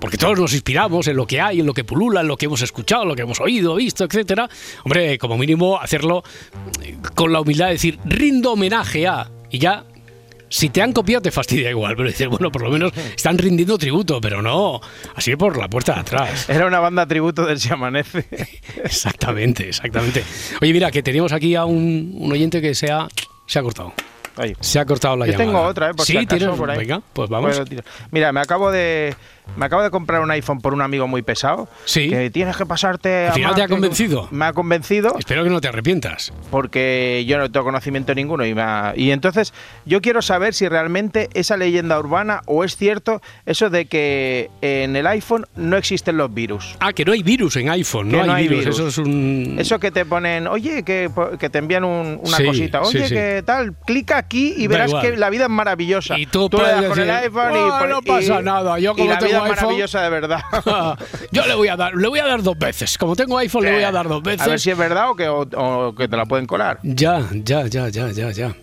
Speaker 5: porque todos nos inspiramos en lo que hay, en lo que pulula, en lo que hemos escuchado, en lo que hemos oído, visto, etcétera. Hombre, como mínimo hacerlo eh, con la humildad de decir, rindo homenaje a. Y ya. Si te han copiado te fastidia igual, pero dices, bueno, por lo menos están rindiendo tributo, pero no así por la puerta de atrás.
Speaker 6: Era una banda tributo del Se Amanece.
Speaker 5: Exactamente, exactamente. Oye, mira, que teníamos aquí a un, un oyente que se ha, se ha cortado. Se ha cortado la
Speaker 6: yo
Speaker 5: llamada.
Speaker 6: tengo otra, ¿eh? Por
Speaker 5: sí,
Speaker 6: si acaso,
Speaker 5: tienes.
Speaker 6: por ahí.
Speaker 5: Venga, pues vamos.
Speaker 6: Mira, me acabo de me acabo de comprar un iPhone por un amigo muy pesado.
Speaker 5: Sí.
Speaker 6: Que tienes que pasarte.
Speaker 5: ¿Al
Speaker 6: a
Speaker 5: final te ha convencido?
Speaker 6: Me ha convencido
Speaker 5: Espero que no te arrepientas.
Speaker 6: porque yo no tengo conocimiento ninguno y, me ha- y entonces yo quiero saber si realmente esa leyenda urbana o es cierto eso de que en el iPhone no existen los virus.
Speaker 5: Ah, que no hay virus en iPhone, no, hay, virus.
Speaker 6: virus.
Speaker 5: Eso es un.
Speaker 6: Eso que te ponen, oye, que, que te envían un- una
Speaker 5: Sí,
Speaker 6: cosita, oye,
Speaker 5: sí.
Speaker 6: que tal, clica aquí y
Speaker 5: Da
Speaker 6: verás
Speaker 5: igual.
Speaker 6: que la vida es maravillosa.
Speaker 5: Y tú
Speaker 6: le
Speaker 5: puedes
Speaker 6: con el iPhone y,
Speaker 5: "Ah,
Speaker 6: pon-
Speaker 5: no
Speaker 6: y-
Speaker 5: pasa nada, yo
Speaker 6: y
Speaker 5: como
Speaker 6: la
Speaker 5: tengo
Speaker 6: vida es
Speaker 5: iPhone-
Speaker 6: maravillosa de verdad.
Speaker 5: Yo le voy a dar, le voy a dar dos veces. Como tengo iPhone, le voy a dar dos veces.
Speaker 6: A ver si es verdad o que, o- o que te la pueden colar.
Speaker 5: Ya, ya, ya, ya, ya, ya.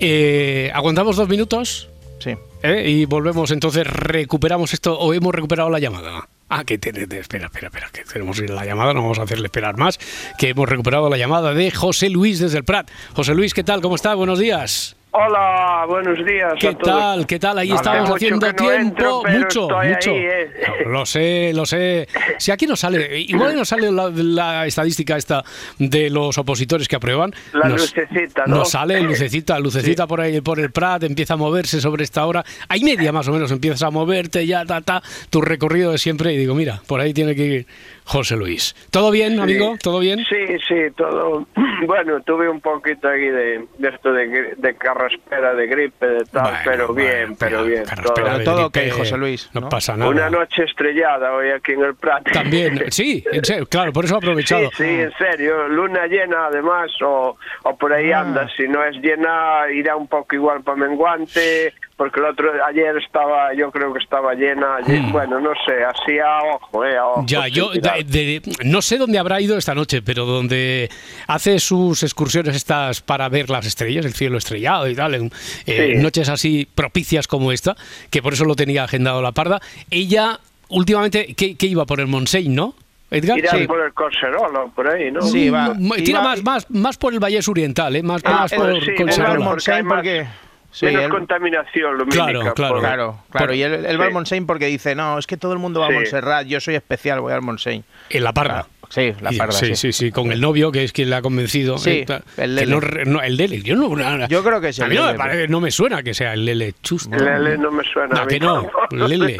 Speaker 5: Eh, Aguantamos dos minutos.
Speaker 6: Sí.
Speaker 5: ¿Eh? Y volvemos, entonces recuperamos esto o hemos recuperado la llamada. Ah, que te- te- espera, espera, espera, que tenemos la llamada, no vamos a hacerle esperar más, que hemos recuperado la llamada de José Luis desde el Prat. José Luis, ¿qué tal? ¿Cómo está? Buenos días.
Speaker 3: Hola, buenos días.
Speaker 5: ¿Qué
Speaker 3: a todos.
Speaker 5: tal? ¿Qué tal? Ahí estamos haciendo
Speaker 3: no
Speaker 5: tiempo.
Speaker 3: entro,
Speaker 5: mucho, mucho.
Speaker 3: ahí, ¿eh?
Speaker 5: Lo sé, lo sé. Si aquí no sale, igual no sale la, la estadística esta de los opositores que aprueban.
Speaker 3: La
Speaker 5: nos,
Speaker 3: lucecita, ¿no?
Speaker 5: Nos sale lucecita, lucecita por ahí, por el Prat, empieza a moverse sobre esta hora. Hay media más o menos, empiezas a moverte, ya, ta, ta, tu recorrido de siempre. Y digo, mira, por ahí tiene que ir José Luis. ¿Todo bien, amigo? ¿Todo bien?
Speaker 3: Sí, sí, todo. Bueno, tuve un poquito aquí de, de esto de, gri- de carraspera, de gripe, de tal,
Speaker 5: Bueno,
Speaker 3: pero
Speaker 5: bueno,
Speaker 3: bien, pero
Speaker 5: pero
Speaker 3: bien. todo.
Speaker 5: de
Speaker 6: todo ok, José Luis,
Speaker 5: No,
Speaker 6: ¿no?
Speaker 5: pasa nada.
Speaker 3: Una noche estrellada hoy aquí en el Prat.
Speaker 5: También, sí, en serio, claro, por eso he aprovechado.
Speaker 3: Sí, sí, en serio. Luna llena, además, o, o por ahí
Speaker 5: Ah.
Speaker 3: anda. Si no es llena, irá un poco igual para menguante, porque el otro ayer estaba, yo creo que estaba llena. ayer- Bueno, no sé, así a ojo, eh, a ojo.
Speaker 5: Hmm. Ya, yo
Speaker 3: tirar.
Speaker 5: de- de- no sé dónde habrá ido esta noche, pero donde hace sus excursiones estas para ver las estrellas, el cielo estrellado y tal, en eh,
Speaker 3: Sí.
Speaker 5: noches así propicias como esta, que por eso lo tenía agendado la parda. Ella últimamente, ¿qué, qué iba por el Montseny, no? Edgar.
Speaker 3: Irá
Speaker 6: Sí.
Speaker 3: por el Corserolo, por ahí, ¿no?
Speaker 6: Sí, va.
Speaker 5: Mm, Tira
Speaker 6: Iba-
Speaker 5: más, más, más por el Vallés Oriental, ¿eh? más,
Speaker 3: Ah,
Speaker 5: más por
Speaker 3: sí,
Speaker 6: El
Speaker 3: hay
Speaker 6: porque... Sí,
Speaker 3: Menos
Speaker 6: el-
Speaker 3: contaminación lumínica.
Speaker 5: Claro, claro.
Speaker 3: por-
Speaker 6: Claro, claro.
Speaker 5: Por-
Speaker 6: y el, el
Speaker 3: Sí.
Speaker 6: Valmonsheim porque dice, no, es que todo el mundo va a
Speaker 3: Sí.
Speaker 6: Montserrat, yo soy especial, voy al Montseny.
Speaker 5: En la parda.
Speaker 6: Sí, la parda,
Speaker 5: sí,
Speaker 6: sí.
Speaker 5: sí, sí, con el novio que es quien le ha convencido.
Speaker 6: Sí,
Speaker 5: eh,
Speaker 6: el Lele.
Speaker 5: no no, el Lele. Yo, no, nada.
Speaker 6: Yo creo que es
Speaker 5: A
Speaker 6: el
Speaker 5: mí no me,
Speaker 6: Lele,
Speaker 5: parece- no me suena que sea el Lele Chusto.
Speaker 3: Lele no me suena.
Speaker 5: No,
Speaker 3: a mí
Speaker 5: que no. Lele.
Speaker 3: Lele.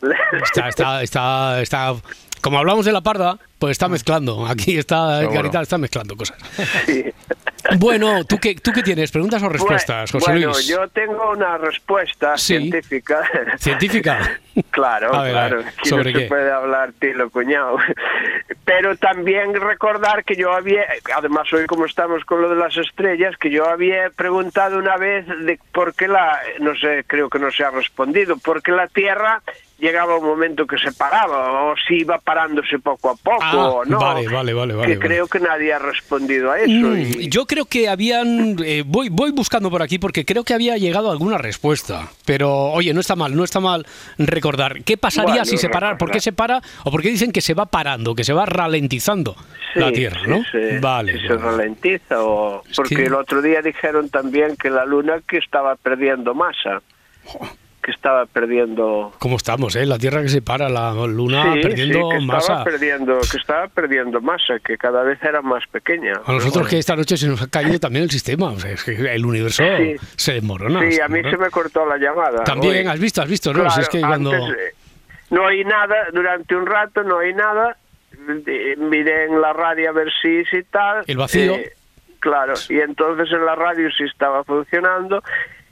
Speaker 5: Está, está, está, está. Como hablamos de la parda, pues está mezclando. Aquí está
Speaker 6: Seguro.
Speaker 5: Edgarita, está mezclando cosas.
Speaker 3: Sí.
Speaker 5: Bueno, ¿tú qué, ¿tú qué tienes? ¿Preguntas o respuestas,
Speaker 3: Bueno,
Speaker 5: José
Speaker 3: bueno,
Speaker 5: Luis?
Speaker 3: yo tengo una respuesta
Speaker 5: Sí.
Speaker 3: científica.
Speaker 5: ¿Científica?
Speaker 3: Claro,
Speaker 5: ver,
Speaker 3: claro. Aquí
Speaker 5: ¿sobre
Speaker 3: no
Speaker 5: qué?
Speaker 3: se puede hablar tilo cuñado. Pero también recordar que yo había, además hoy como estamos con lo de las estrellas, que yo había preguntado una vez de por qué la, no sé, creo que no se ha respondido, por qué la Tierra llegaba un momento que se paraba, o si iba parándose poco a poco,
Speaker 5: Ah,
Speaker 3: o no.
Speaker 5: vale, vale, vale, vale,
Speaker 3: Que
Speaker 5: vale.
Speaker 3: creo que nadie ha respondido a eso.
Speaker 5: Mm,
Speaker 3: y-
Speaker 5: Yo creo que habían. eh, voy, voy buscando por aquí porque creo que había llegado alguna respuesta. Pero, oye, no está mal, no está mal recordar. ¿Qué pasaría
Speaker 3: Bueno,
Speaker 5: si se parara? ¿Por qué se para? ¿O por qué dicen que se va parando, que se va ralentizando la Tierra,
Speaker 3: sí,
Speaker 5: no?
Speaker 3: sí,
Speaker 5: vale.
Speaker 3: si se ralentiza o porque
Speaker 5: que-
Speaker 3: el otro día dijeron también que la luna que estaba perdiendo masa que estaba perdiendo
Speaker 5: ¿Cómo estamos, eh? La Tierra que se para, la Luna
Speaker 3: Sí,
Speaker 5: perdiendo
Speaker 3: sí, que
Speaker 5: masa.
Speaker 3: estaba perdiendo que estaba perdiendo masa que cada vez era más pequeña
Speaker 5: A nosotros que esta noche se nos ha caído también el sistema, o sea, es que el universo
Speaker 3: Sí.
Speaker 5: se desmorona.
Speaker 3: sí
Speaker 5: se
Speaker 3: a mí se me cortó la llamada
Speaker 5: También,
Speaker 3: hoy.
Speaker 5: has visto, has visto, ¿no? Si es que
Speaker 3: Claro,
Speaker 5: cuando...
Speaker 3: antes, eh, no hay nada durante un rato no hay nada miré en la radio a ver si si tal
Speaker 5: El vacío.
Speaker 3: eh, claro y entonces en la radio sí estaba funcionando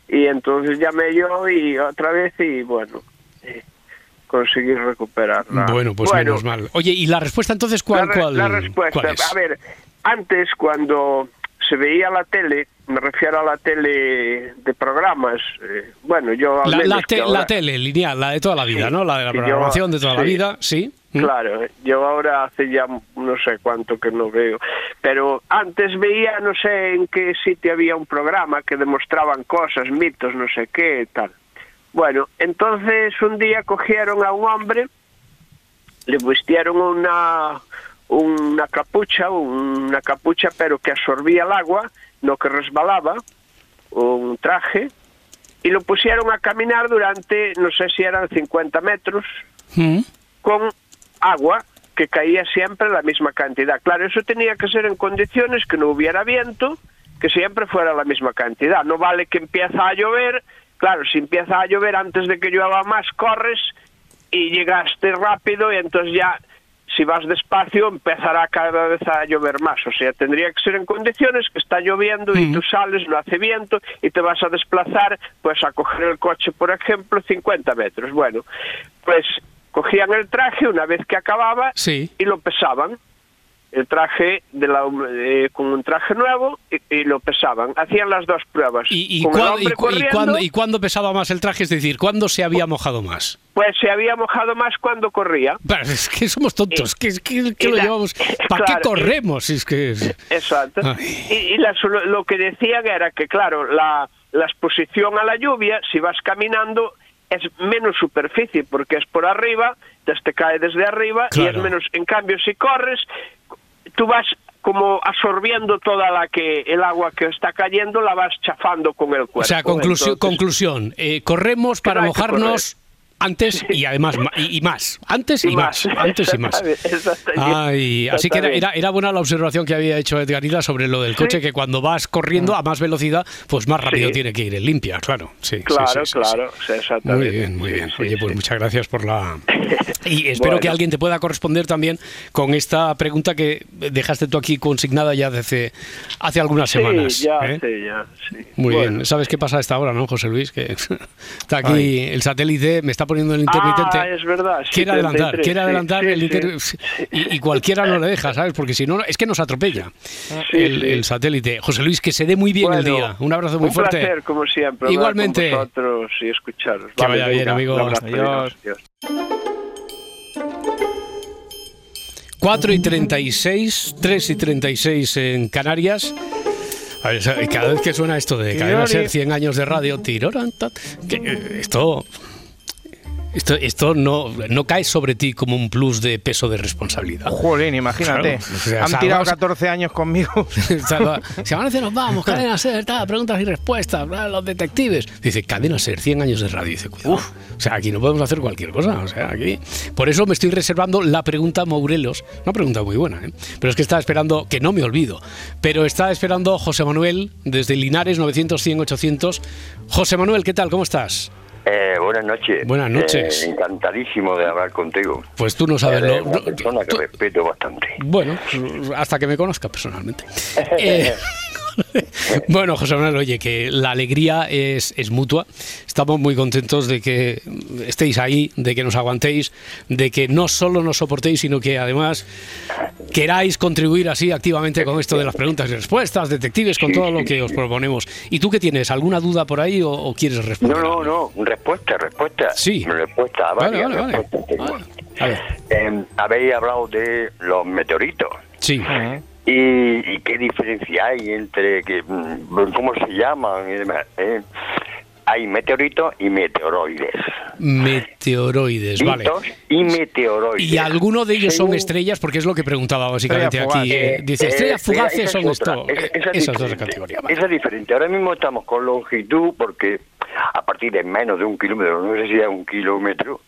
Speaker 3: y entonces llamé yo y otra vez y bueno eh, conseguí recuperarla
Speaker 5: Bueno, pues
Speaker 3: Bueno,
Speaker 5: menos mal. Oye, ¿y la respuesta entonces cuál,
Speaker 3: la,
Speaker 5: cuál,
Speaker 3: la respuesta,
Speaker 5: cuál es?
Speaker 3: a ver, antes cuando se veía la tele, me refiero a la tele de programas, eh, bueno, yo
Speaker 5: La, la te-
Speaker 3: ahora-
Speaker 5: la tele lineal, la de toda la vida,
Speaker 3: Sí,
Speaker 5: ¿no? La de la
Speaker 3: yo-
Speaker 5: programación de toda la vida, sí. ¿Mm?
Speaker 3: Claro, yo ahora hace ya no sé cuánto que no veo, pero antes veía, no sé en qué sitio había un programa que demostraban cosas, mitos, no sé qué, tal. Bueno, entonces un día cogieron a un hombre, le vistieron una una capucha, una capucha pero que absorbía el agua, no que resbalaba, un traje, y lo pusieron a caminar durante, no sé si eran 50 metros,
Speaker 5: ¿Mm?
Speaker 3: con agua que caía siempre la misma cantidad. Claro, eso tenía que ser en condiciones que no hubiera viento, que siempre fuera la misma cantidad. No vale que empieza a llover, claro, si empieza a llover antes de que llueva más, corres y llegaste rápido y entonces ya, si vas despacio, empezará cada vez a llover más. O sea, tendría que ser en condiciones que está lloviendo y tú sales, no hace viento y te vas a desplazar, pues a coger el coche, por ejemplo, 50 metros. Bueno, pues cogían el traje una vez que acababa
Speaker 5: Sí.
Speaker 3: y lo pesaban. El traje de la, eh, con un traje nuevo y, y lo pesaban. Hacían las dos pruebas.
Speaker 5: ¿Y, y, cuándo, y cuándo pesaba más el traje? Es decir, ¿cuándo se había mojado más?
Speaker 3: Pues se había mojado más cuando corría.
Speaker 5: Pero es que somos tontos, que, que- que
Speaker 3: y
Speaker 5: lo
Speaker 3: la-
Speaker 5: llevamos... ¿Para
Speaker 3: claro,
Speaker 5: qué corremos? Es que...
Speaker 3: Exacto.
Speaker 5: Ay.
Speaker 3: Y, y la solu- lo que decían era que, claro, la, la exposición a la lluvia, si vas caminando, es menos superficie, porque es por arriba, te te cae desde arriba y es menos. En cambio, si corres, tú vas como absorbiendo toda la que el agua que está cayendo la vas chafando con el cuerpo.
Speaker 5: O sea, conclusión,
Speaker 3: Entonces,
Speaker 5: conclusión eh, corremos para mojarnos antes y además y, y más. Antes y,
Speaker 3: Y
Speaker 5: más.
Speaker 3: más.
Speaker 5: Antes y más. Ay, así que era, buena la observación que había hecho Edgarita sobre lo del coche, que cuando vas corriendo a más velocidad, pues más rápido
Speaker 3: Sí.
Speaker 5: tiene que ir en limpia, claro. Sí,
Speaker 3: Claro, claro, exactamente.
Speaker 5: Muy bien, muy bien. Oye, pues muchas gracias por la... Y espero
Speaker 3: Bueno.
Speaker 5: que alguien te pueda corresponder también con esta pregunta que dejaste tú aquí consignada ya desde hace algunas semanas.
Speaker 3: Sí, ya,
Speaker 5: ¿eh?
Speaker 3: ya.
Speaker 5: Muy
Speaker 3: Bueno.
Speaker 5: bien. ¿Sabes qué pasa a esta hora, no, José Luis? Que está aquí el satélite, me está poniendo el intermitente.
Speaker 3: Ah, es verdad. sí,
Speaker 5: Quiere adelantar,
Speaker 3: 33,
Speaker 5: quiere adelantar
Speaker 3: sí,
Speaker 5: el
Speaker 3: sí.
Speaker 5: inter- y, y cualquiera no le deja, ¿sabes? Porque si no, es que nos atropella
Speaker 3: Sí,
Speaker 5: el,
Speaker 3: sí.
Speaker 5: el satélite. José Luis, que se dé muy bien el día. Un abrazo muy
Speaker 3: un
Speaker 5: fuerte.
Speaker 3: placer, como siempre.
Speaker 5: Igualmente.
Speaker 3: Con vosotros y escucharos.
Speaker 5: Que vaya bien,
Speaker 3: venga,
Speaker 5: amigo.
Speaker 3: un abrazo,
Speaker 6: Adiós.
Speaker 3: adiós.
Speaker 5: 4 y 36, 3 y 36 en Canarias. A cada vez que suena esto de cadena ser 100 años de radio, que, eh, esto, esto, esto no, no cae sobre ti como un plus de peso de responsabilidad.
Speaker 6: Jolín, imagínate.
Speaker 5: Claro, o sea,
Speaker 6: Han
Speaker 5: salvas-
Speaker 6: tirado 14 años conmigo.
Speaker 5: Si amanece nos vamos, cadena ser, tal, preguntas y respuestas, bla, los detectives. Dice, cadena ser, 100 años de radio. Dice, cuidado. O sea, aquí no podemos hacer cualquier cosa. O sea, aquí. Por eso me estoy reservando la pregunta Mourelos. Una pregunta muy buena, ¿eh? Pero es que estaba esperando, que no me olvido, pero está esperando José Manuel desde Linares 900 100 800. José Manuel, ¿qué tal? ¿Cómo estás?
Speaker 8: Eh, buenas noches.
Speaker 5: Buenas noches.
Speaker 8: Eh, encantadísimo de hablar contigo.
Speaker 5: Pues tú no sabes
Speaker 8: Eres
Speaker 5: lo.
Speaker 8: una persona que
Speaker 5: tú-
Speaker 8: respeto bastante.
Speaker 5: Bueno, hasta que me conozca personalmente. Eh, bueno, José Manuel, oye, que la alegría es, es mutua. Estamos muy contentos de que estéis ahí, de que nos aguantéis, de que no solo nos soportéis, sino que además queráis contribuir así activamente con esto de las preguntas y respuestas, detectives, con todo lo que os proponemos. ¿Y tú qué tienes? ¿Alguna duda por ahí o, o quieres responder?
Speaker 8: No, no, no. Respuesta, respuesta.
Speaker 5: Sí.
Speaker 8: Respuesta a
Speaker 5: Vale, vale, vale.
Speaker 8: respuestas tengo.
Speaker 5: Vale. A ver,
Speaker 8: Eh, habéis hablado de los meteoritos.
Speaker 5: sí.
Speaker 8: ¿Y, y qué diferencia hay entre que mm, cómo se llaman y demás? eh? Hay meteoritos y meteoroides.
Speaker 5: Meteoroides, vale.
Speaker 8: Y meteoroides.
Speaker 5: Y alguno de ellos son estrellas, porque es lo que preguntaba básicamente
Speaker 6: Estrella
Speaker 5: aquí. eh, dice,
Speaker 8: Eh,
Speaker 5: estrellas
Speaker 8: eh,
Speaker 5: fugaces son esto.
Speaker 8: esa- esa es
Speaker 5: esas dos categorías. vale.
Speaker 8: Esa es diferente. Ahora mismo estamos con longitud porque a partir de menos de un kilómetro, no sé si es un kilómetro,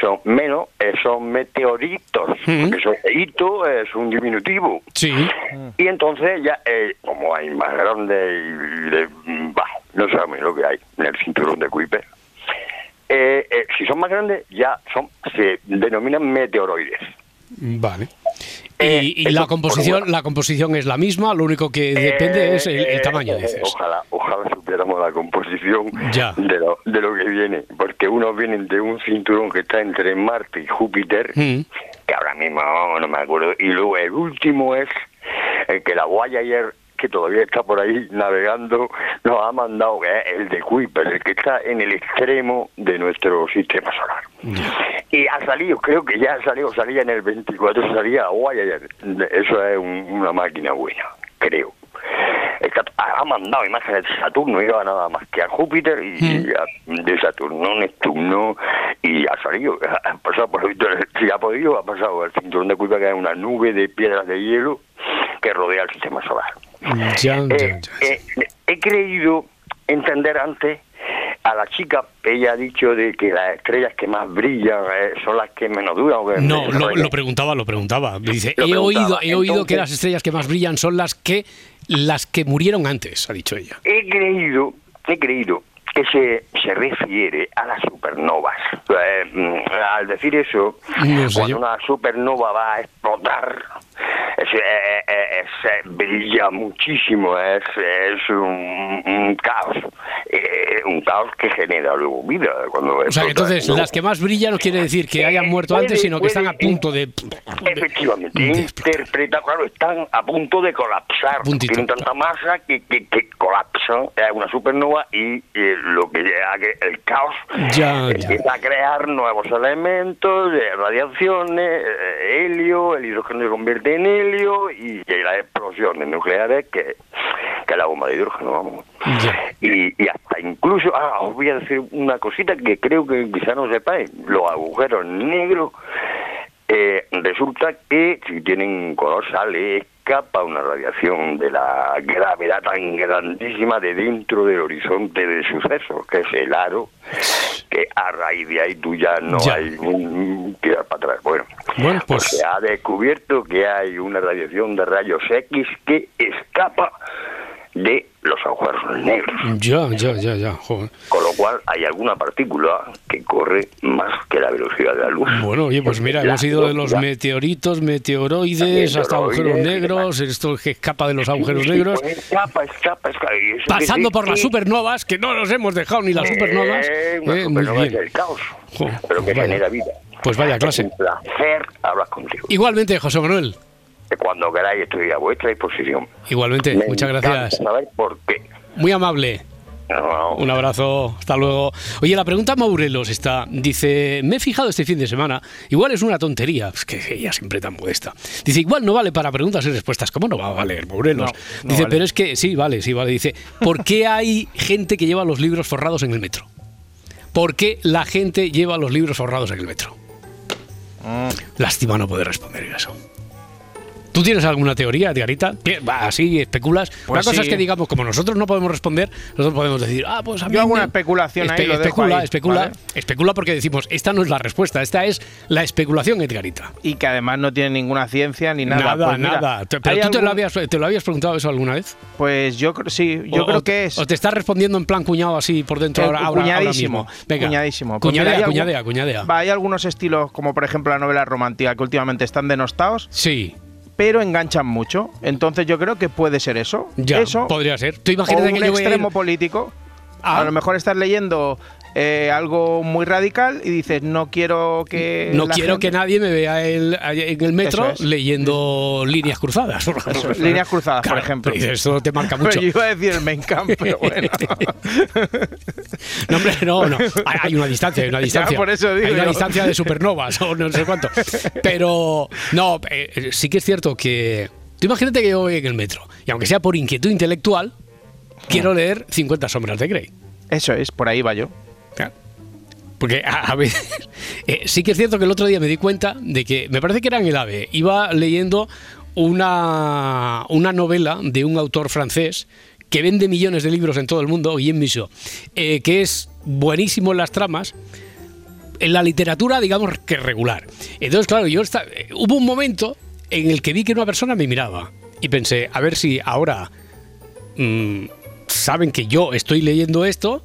Speaker 8: son menos, eh, son meteoritos, porque eso, hito es un diminutivo.
Speaker 5: Sí,
Speaker 8: Y entonces ya, eh, como hay más grandes y de, bah, no sabemos lo que hay en el cinturón de Kuiper, eh, eh, si son más grandes ya son se denominan meteoroides.
Speaker 5: Vale.
Speaker 8: Eh,
Speaker 5: Y, y
Speaker 8: eso,
Speaker 5: la composición,
Speaker 8: bueno.
Speaker 5: la composición es la misma, lo único que depende
Speaker 8: Eh,
Speaker 5: es el, el
Speaker 8: eh,
Speaker 5: tamaño, dices.
Speaker 8: Ojalá, ojalá supiéramos la composición
Speaker 5: Ya.
Speaker 8: de lo, de lo que viene, porque unos vienen de un cinturón que está entre Marte y Júpiter,
Speaker 5: Mm.
Speaker 8: que ahora mismo no me acuerdo, y luego el último es el que la Voyager que todavía está por ahí navegando, nos ha mandado, que es el de Kuiper, el que está en el extremo de nuestro sistema solar. Y ha salido, creo que ya ha salido, salía en el 24, salía Voyager. Eso es un- una máquina buena, creo. Está- ha mandado imágenes de Saturno, iba nada más que a Júpiter y, y a- de Saturno, Neptuno, y ha salido, ha, pasado por si ha podido, ha pasado el cinturón de Kuiper, que es una nube de piedras de hielo que rodea el sistema solar.
Speaker 5: Ya, ya,
Speaker 8: Eh,
Speaker 5: ya.
Speaker 8: eh, he creído entender antes a la chica, ella ha dicho de que las estrellas que más brillan eh, son las que menos duran.
Speaker 5: No, lo, lo preguntaba, lo preguntaba. Dice,
Speaker 8: Lo
Speaker 5: he
Speaker 8: preguntaba.
Speaker 5: oído, he oído que
Speaker 8: Entonces-
Speaker 5: las estrellas que más brillan son las que las que murieron antes, ha dicho ella.
Speaker 8: He creído, he creído que se, se refiere a las supernovas. Eh, al decir eso,
Speaker 5: No sé
Speaker 8: cuando
Speaker 5: yo.
Speaker 8: una supernova va a explotar, es, eh, eh, es, brilla muchísimo, es, es un, un caos, eh, un caos que genera luego vida. Cuando
Speaker 5: O sea, que entonces
Speaker 8: ¿no?
Speaker 5: las que más brillan no quiere decir que hayan muerto
Speaker 8: Puede-
Speaker 5: antes, sino que están a punto de...
Speaker 8: Efectivamente,
Speaker 5: de
Speaker 8: interpreta, claro, están a punto de colapsar.
Speaker 5: Puntito.
Speaker 8: Tienen tanta masa que, que, que colapsan. Es una supernova y eh, lo que llega el caos
Speaker 5: Ya, ya.
Speaker 8: empieza a crear nuevos elementos, eh, radiaciones, eh, helio, el hidrógeno se convierte en helio y, y las explosiones nucleares que, que la bomba de hidrógeno, vamos. Y, y hasta incluso, ah, os voy a decir una cosita que creo que quizá no sepáis, los agujeros negros, eh, resulta que si tienen color sale escapa una radiación de la gravedad tan grandísima de dentro del horizonte de sucesos, que es el aro, que a raíz de ahí tú ya no
Speaker 5: Ya.
Speaker 8: hay un tirar para atrás. Bueno,
Speaker 5: Bueno, pues-
Speaker 8: se ha descubierto que hay una radiación de rayos X que escapa de los agujeros negros.
Speaker 5: Ya, ya, ya, ya. joder.
Speaker 8: Con lo cual hay alguna partícula que corre más que la velocidad de la luz.
Speaker 5: Bueno, oye, pues mira,
Speaker 8: La
Speaker 5: hemos ido de los meteoritos, meteoroides, hasta agujeros
Speaker 8: Meteoroides,
Speaker 5: negros, esto que escapa de los agujeros
Speaker 8: Sí,
Speaker 5: negros,
Speaker 8: escapa, escapa, escapa.
Speaker 5: Pasando por las supernovas, que no nos hemos dejado ni las
Speaker 8: que-
Speaker 5: supernovas.
Speaker 8: Eh,
Speaker 5: Eh, muy
Speaker 8: supernova es
Speaker 5: bien.
Speaker 8: el caos,
Speaker 5: Jo,
Speaker 8: pero que
Speaker 5: vaya.
Speaker 8: genera vida.
Speaker 5: Pues vaya clase.
Speaker 8: Es un placer hablar contigo.
Speaker 5: Igualmente, José Manuel.
Speaker 8: Que Cuando queráis estoy a vuestra disposición.
Speaker 5: Igualmente,
Speaker 8: Me
Speaker 5: muchas gracias.
Speaker 8: saber por qué.
Speaker 5: Muy amable.
Speaker 8: No,
Speaker 5: Un abrazo, hasta luego. Oye, la pregunta Maurelos está, dice, me he fijado este fin de semana, igual es una tontería, es que ella siempre tan modesta. Dice, igual no vale para preguntas y respuestas, ¿cómo no va a valer, Maurelos?
Speaker 6: No, no
Speaker 5: dice,
Speaker 6: vale.
Speaker 5: pero es que, sí, vale, sí, vale. Dice, ¿por qué hay gente que lleva los libros forrados en el metro? ¿Por qué la gente lleva los libros forrados en el metro?
Speaker 6: Mm.
Speaker 5: Lástima no poder responder eso. ¿Tú tienes alguna teoría. Va, Así, especulas.
Speaker 6: Pues
Speaker 5: una cosa
Speaker 6: sí.
Speaker 5: es que digamos, como nosotros no podemos responder, nosotros podemos decir, ah, pues a mí
Speaker 6: Yo hago una especulación ahí, lo
Speaker 5: especula,
Speaker 6: ahí,
Speaker 5: especula,
Speaker 6: ¿vale?
Speaker 5: especula porque decimos, esta no es la respuesta, esta es la especulación, Edgarita.
Speaker 6: Y que además no tiene ninguna ciencia ni nada.
Speaker 5: Nada,
Speaker 6: Pues mira,
Speaker 5: nada. Pero
Speaker 6: ¿hay
Speaker 5: tú te, lo habías, te lo habías preguntado eso alguna vez.
Speaker 6: Pues yo creo, sí, yo
Speaker 5: O-
Speaker 6: creo
Speaker 5: o-
Speaker 6: que es.
Speaker 5: O te estás respondiendo en plan cuñado así por dentro ahora, ahora, ahora
Speaker 6: cuñadísimo,
Speaker 5: mismo. Venga.
Speaker 6: cuñadísimo. Pues mira,
Speaker 5: Cuñadea,
Speaker 6: algún-
Speaker 5: cuñadea, cuñadea.
Speaker 6: Va, hay algunos estilos, como por ejemplo la novela romántica, que últimamente están denostados,
Speaker 5: Sí,
Speaker 6: pero enganchan mucho. Entonces yo creo que puede ser eso.
Speaker 5: ya,
Speaker 6: eso.
Speaker 5: podría ser. Tú
Speaker 6: o
Speaker 5: imagínate
Speaker 6: un
Speaker 5: que yo voy a ir-
Speaker 6: extremo político.
Speaker 5: Ah.
Speaker 6: A lo mejor estás leyendo eh, algo muy radical y dices, no quiero que.
Speaker 5: No quiero
Speaker 6: gente-
Speaker 5: que nadie me vea el- en el metro
Speaker 6: es.
Speaker 5: leyendo líneas cruzadas.
Speaker 6: Es, líneas cruzadas, por ejemplo.
Speaker 5: Eso te marca
Speaker 6: Pero
Speaker 5: mucho.
Speaker 6: yo iba a decir el Main Camp, pero bueno.
Speaker 5: No, hombre, no, no. Hay, una distancia, hay una distancia.
Speaker 6: por eso digo
Speaker 5: hay una distancia de supernovas o no sé cuánto. Pero, no, eh, sí que es cierto que. Tú imagínate que yo voy en el metro y aunque sea por inquietud intelectual, quiero leer 50 Sombras de Grey.
Speaker 6: Eso es, por ahí va yo.
Speaker 5: Porque a, a ver, eh, sí que es cierto que el otro día me di cuenta de que, me parece que era en el AVE, iba leyendo una, una novela de un autor francés que vende millones de libros en todo el mundo, Guillaume Michaud, eh, que es buenísimo en las tramas, en la literatura, digamos que regular. Entonces, claro, yo esta- eh, hubo un momento en el que vi que una persona me miraba y pensé, a ver si ahora mm, saben que yo estoy leyendo esto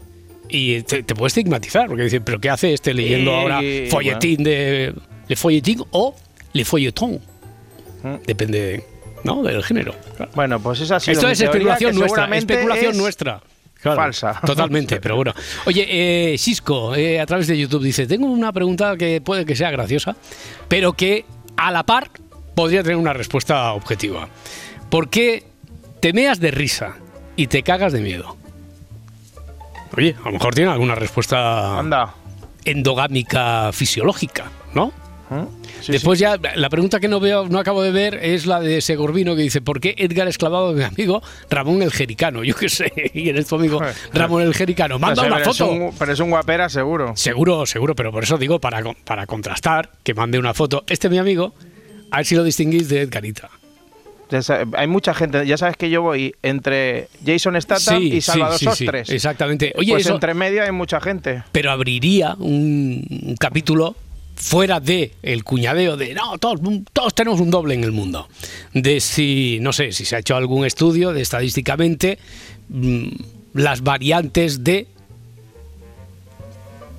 Speaker 5: y te, te puede estigmatizar, porque dicen, ¿pero qué hace este leyendo
Speaker 6: Eh,
Speaker 5: ahora folletín de Le Folletín o Le Folletón? Depende ¿no? del género. claro.
Speaker 6: Bueno, pues esa ha sido
Speaker 5: Esto es especulación nuestra, especulación
Speaker 6: es
Speaker 5: nuestra. Claro,
Speaker 6: falsa.
Speaker 5: Totalmente, pero bueno. Oye, eh, Cisco, eh, a través de YouTube dice, tengo una pregunta que puede que sea graciosa, pero que a la par podría tener una respuesta objetiva. ¿Por qué te meas de risa y te cagas de miedo? Oye, a lo mejor tiene alguna respuesta
Speaker 6: Anda.
Speaker 5: endogámica fisiológica, ¿no?
Speaker 6: ¿Mm? Sí,
Speaker 5: Después ya, la pregunta que no veo, no acabo de ver es la de Segorbino que dice, ¿por qué Edgar es clavado de mi amigo Ramón el Jericano? Yo qué sé, y eres tu amigo Ramón el Jericano.
Speaker 6: sí.
Speaker 5: Manda
Speaker 6: No sé,
Speaker 5: una
Speaker 6: pero es
Speaker 5: foto.
Speaker 6: un- pero es un guapera, seguro.
Speaker 5: Seguro, seguro, pero por eso digo, para, para contrastar, que mande una foto. Este mi amigo, a ver si lo distinguís de Edgarita.
Speaker 6: Hay mucha gente, ya sabes que yo voy entre Jason Statham y Salvador
Speaker 5: sí, sí,
Speaker 6: Sostres.
Speaker 5: exactamente. Oye,
Speaker 6: pues
Speaker 5: eso,
Speaker 6: entre medio hay mucha gente.
Speaker 5: pero abriría un, un capítulo fuera de el cuñadeo de no, todos, todos tenemos un doble en el mundo. De si, no sé, si se ha hecho algún estudio de estadísticamente mm, las variantes de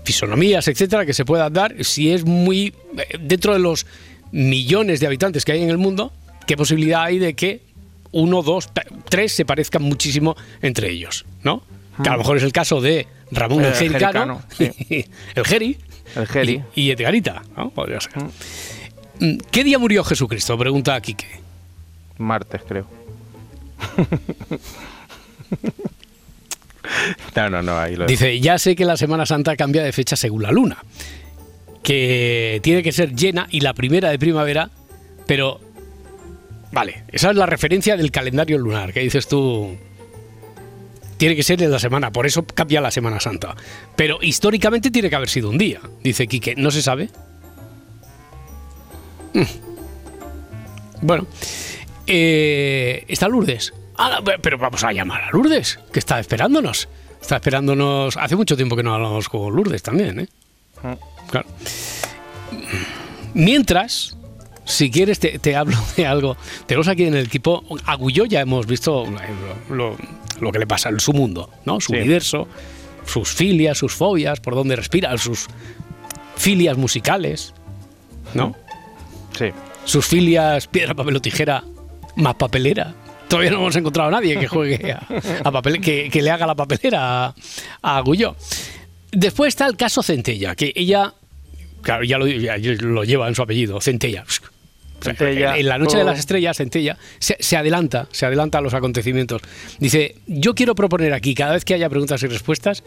Speaker 5: fisonomías, etcétera, que se puedan dar, si es muy eh, dentro de los millones de habitantes que hay en el mundo, qué posibilidad hay de que uno, dos, tres se parezcan muchísimo entre ellos, ¿no? Que a lo mejor es el caso de Ramón el,
Speaker 6: El
Speaker 5: Jericano, el Geri
Speaker 6: El Geri.
Speaker 5: y, y Edgarita, ¿no? Podría ser. Mm, ¿Qué día murió Jesucristo? Pregunta Quique.
Speaker 6: Martes, creo. no, no, no, ahí lo
Speaker 5: Dice, ya sé que la Semana Santa cambia de fecha según la luna, que tiene que ser llena y la primera de primavera, pero... Vale, esa es la referencia del calendario lunar, que dices tú... Tiene que ser en la semana, por eso cambia la Semana Santa. Pero históricamente tiene que haber sido un día, dice Quique. ¿No se sabe? Mm. Bueno, Eh, está Lourdes. Ah, pero vamos a llamar a Lourdes, que está esperándonos. Está esperándonos. Hace mucho tiempo que no hablamos con Lourdes también, ¿eh? Claro. Mientras, si quieres, te, te hablo de algo. Tenemos aquí en el equipo. Agulló ya hemos visto lo, lo- lo que le pasa en su mundo, ¿no? Su
Speaker 6: Sí.
Speaker 5: universo, sus filias, sus fobias, por dónde respira, sus filias musicales, ¿no?
Speaker 6: Sí.
Speaker 5: sus filias piedra, papel o tijera más papelera. Todavía no hemos encontrado a nadie que juegue a, a papel, que, que le haga la papelera a, a Agulló. Después está el caso Centella, que ella, claro, ya lo, ya lo lleva en su apellido, Centella.
Speaker 6: Centella.
Speaker 5: En la noche de
Speaker 6: Oh.
Speaker 5: las estrellas, Centella se, se adelanta, se adelanta a los acontecimientos. Dice, yo quiero proponer aquí, cada vez que haya preguntas y respuestas,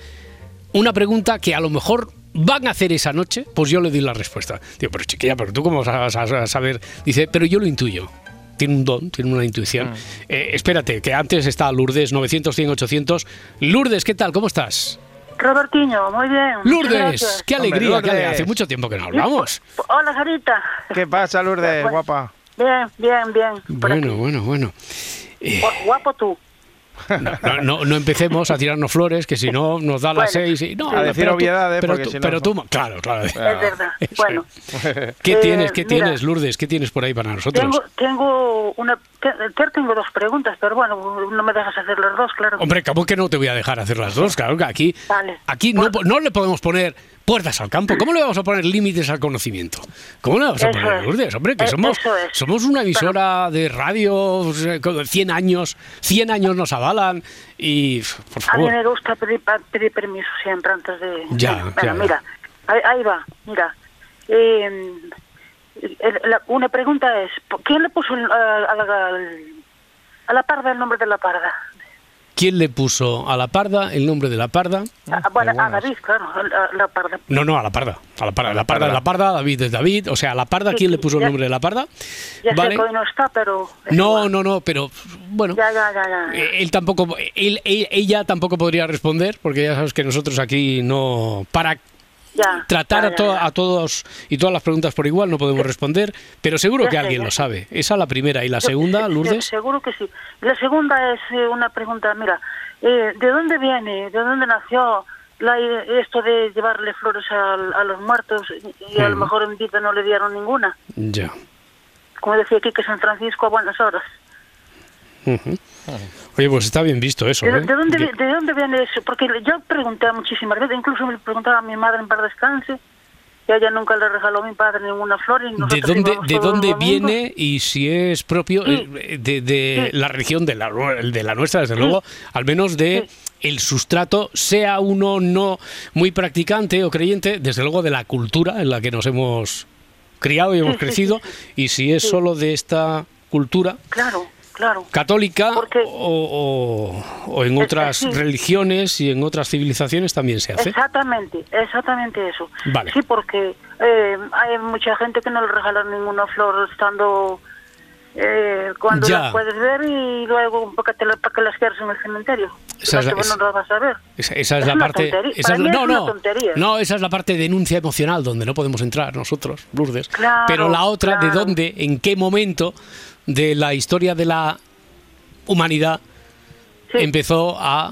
Speaker 5: una pregunta que a lo mejor van a hacer esa noche, pues yo le doy la respuesta. Digo, pero chiquilla, pero tú cómo vas a, a- a saber. Dice, pero yo lo intuyo. Tiene un don, tiene una intuición. Eh, espérate, que antes está Lourdes, 900, 100, 800. Lourdes, ¿qué tal? ¿Cómo estás?
Speaker 9: Robertiño, muy bien.
Speaker 5: Lourdes,
Speaker 9: gracias.
Speaker 5: qué
Speaker 6: Hombre,
Speaker 5: alegría, qué
Speaker 6: Lourdes.
Speaker 5: Hace mucho tiempo que no hablamos.
Speaker 9: Hola, Sarita.
Speaker 6: ¿Qué pasa, Lourdes,
Speaker 9: Bueno.
Speaker 6: guapa?
Speaker 9: Bien, bien, bien.
Speaker 5: Bueno,
Speaker 9: aquí.
Speaker 5: bueno, bueno. Eh,
Speaker 9: Gu- Guapo tú.
Speaker 5: No, no, no empecemos a tirarnos flores, que si no nos da las
Speaker 9: Bueno.
Speaker 5: seis. Y, no,
Speaker 6: A decir
Speaker 5: pero tú-
Speaker 6: obviedades,
Speaker 5: pero
Speaker 6: porque
Speaker 5: tú,
Speaker 6: si no-
Speaker 5: pero tú- claro, claro.
Speaker 9: Es verdad.
Speaker 5: Eso
Speaker 9: Bueno,
Speaker 5: ¿Qué
Speaker 9: Eh,
Speaker 5: tienes, qué
Speaker 9: mira.
Speaker 5: tienes, Lourdes? ¿Qué tienes por ahí para nosotros?
Speaker 9: tengo, tengo una. te- te- tengo dos preguntas, pero bueno, no me dejas hacer las dos, claro.
Speaker 5: Hombre, ¿cómo que no te voy a dejar hacer las dos? Claro que aquí,
Speaker 9: Vale.
Speaker 5: aquí no, po- no le podemos poner puertas al campo. ¿Cómo le vamos a poner límites al conocimiento? ¿Cómo le vamos a
Speaker 9: Eso
Speaker 5: poner,
Speaker 9: es.
Speaker 5: Lourdes? Hombre, que
Speaker 9: Eh,
Speaker 5: somos,
Speaker 9: es.
Speaker 5: somos una emisora de radio, eh, con 100 años, 100 años nos avalan y, por
Speaker 9: A mí
Speaker 5: favor.
Speaker 9: me gusta pedir, pedir permiso siempre antes de...
Speaker 5: Ya,
Speaker 9: Bueno,
Speaker 5: ya.
Speaker 9: mira, ahí, ahí va, mira. Eh, la- una pregunta es, ¿por- ¿quién le puso la, al- a la parda el nombre de la parda?
Speaker 5: ¿Quién le puso a la parda el nombre de la parda?
Speaker 9: Ah, bueno, a. David, claro, a la, la parda.
Speaker 5: No, no, a la parda. A la parda, la parda, la parda, David es David. O sea, a la parda, ¿quién le puso el nombre de la parda?
Speaker 9: Ya
Speaker 5: Vale.
Speaker 9: sé que hoy no está, pero... es
Speaker 5: No,
Speaker 9: igual.
Speaker 5: no, no, pero bueno.
Speaker 9: Ya, ya, ya, ya.
Speaker 5: Eh, Él tampoco, él, él- ella tampoco podría responder, porque ya sabes que nosotros aquí no, para
Speaker 9: ya,
Speaker 5: tratar
Speaker 9: ya,
Speaker 5: a, to- todos y todas las preguntas por igual no podemos responder, pero seguro que alguien lo sabe. Esa es la primera. ¿Y la
Speaker 9: Se-
Speaker 5: segunda,
Speaker 9: se-
Speaker 5: Lourdes?
Speaker 9: Seguro que sí. La segunda es eh, una pregunta, mira, eh, ¿de dónde viene, de dónde nació la, esto de llevarle flores a, los muertos y a lo
Speaker 5: Mm.
Speaker 9: mejor en vida no le dieron ninguna?
Speaker 5: Ya.
Speaker 9: Como decía aquí que San Francisco a buenas horas.
Speaker 5: Oye, pues está bien visto eso.
Speaker 9: ¿De,
Speaker 5: ¿eh?
Speaker 9: de dónde,
Speaker 5: Que-
Speaker 9: ¿De dónde viene eso? Porque yo pregunté muchísimas veces, incluso me preguntaba a mi madre en par descanse, y a ella nunca le regaló a mi padre ninguna flor. Y
Speaker 5: ¿De dónde, de dónde viene y si es propio
Speaker 9: Sí.
Speaker 5: eh, de, de
Speaker 9: Sí.
Speaker 5: la región de la, de la nuestra, desde luego, al menos de el sustrato, sea uno no muy practicante o creyente, desde luego de la cultura en la que nos hemos criado y hemos
Speaker 9: Sí, sí,
Speaker 5: crecido,
Speaker 9: sí,
Speaker 5: y si es
Speaker 9: Sí.
Speaker 5: solo de esta cultura
Speaker 9: Claro, claro.
Speaker 5: católica
Speaker 9: Porque-
Speaker 5: o, o- o en
Speaker 9: Es-
Speaker 5: otras
Speaker 9: sí.
Speaker 5: religiones y en otras civilizaciones también se hace.
Speaker 9: Exactamente, exactamente eso.
Speaker 5: Vale.
Speaker 9: Sí, porque eh, hay mucha gente que no le regalan ninguna flor estando eh, cuando
Speaker 5: Ya.
Speaker 9: las puedes ver y luego para que, te la- para que las quieras en el cementerio.
Speaker 5: Esa es la- es-
Speaker 9: no las vas a ver.
Speaker 5: Esa, esa es,
Speaker 9: Es
Speaker 5: la parte. esa es- no, no. No, esa es la parte de denuncia emocional donde no podemos entrar nosotros, Lourdes.
Speaker 9: Claro,
Speaker 5: Pero la otra, de dónde, en qué momento de la historia de la humanidad
Speaker 9: Sí.
Speaker 5: empezó a,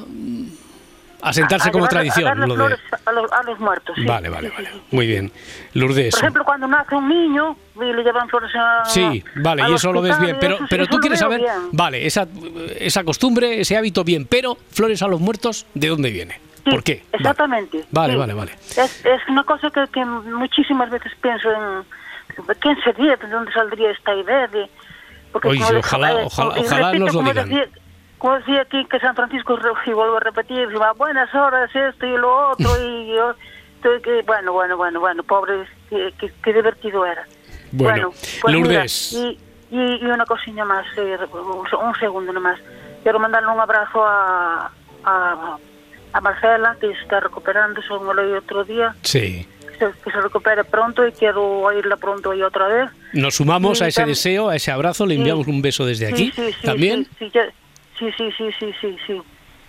Speaker 5: a sentarse
Speaker 9: A- a
Speaker 5: como
Speaker 9: a
Speaker 5: tradición.
Speaker 9: darle
Speaker 5: lo de-
Speaker 9: flores a, los, a los muertos. sí.
Speaker 5: Vale, vale, vale. Muy bien. Lourdes.
Speaker 9: Por ejemplo, cuando nace un niño y le llevan flores a
Speaker 5: Sí, vale,
Speaker 9: al
Speaker 5: y eso lo ves bien, pero,
Speaker 9: eso-
Speaker 5: pero tú quieres saber,
Speaker 9: bien.
Speaker 5: vale, esa, esa costumbre, ese hábito bien, pero flores a los muertos, ¿de dónde viene?
Speaker 9: Sí,
Speaker 5: ¿Por qué?
Speaker 9: Exactamente.
Speaker 5: Vale,
Speaker 9: sí.
Speaker 5: vale, vale.
Speaker 9: Es, es una cosa que, que muchísimas veces pienso en quién sería, de dónde saldría esta idea de... Porque
Speaker 5: Oye,
Speaker 9: como-
Speaker 5: ojalá-
Speaker 9: eh,
Speaker 5: ojalá-
Speaker 9: y
Speaker 5: ojalá
Speaker 9: repito,
Speaker 5: nos lo
Speaker 9: como
Speaker 5: digan.
Speaker 9: Decía, como decía aquí que San Francisco, y vuelvo a repetir, a buenas horas esto y lo otro, y yo... que- bueno, bueno, bueno, bueno, pobre, qué, qué- qué divertido era.
Speaker 5: Bueno,
Speaker 9: pues mira,
Speaker 5: Lourdes.
Speaker 9: y, y, y una cosilla más, eh, un, un segundo nomás. Quiero mandarle un abrazo a, a, a Marcela, que está recuperando, según lo otro día,
Speaker 5: Sí.
Speaker 9: Que se, que se recupere pronto y quiero oírla pronto y otra vez.
Speaker 5: Nos sumamos
Speaker 9: Sí,
Speaker 5: a ese
Speaker 9: tam-
Speaker 5: deseo, a ese abrazo, le
Speaker 9: Sí.
Speaker 5: enviamos un beso desde aquí
Speaker 9: Sí, sí, sí,
Speaker 5: también.
Speaker 9: Sí, sí, ya- sí, sí, sí, sí, sí, sí,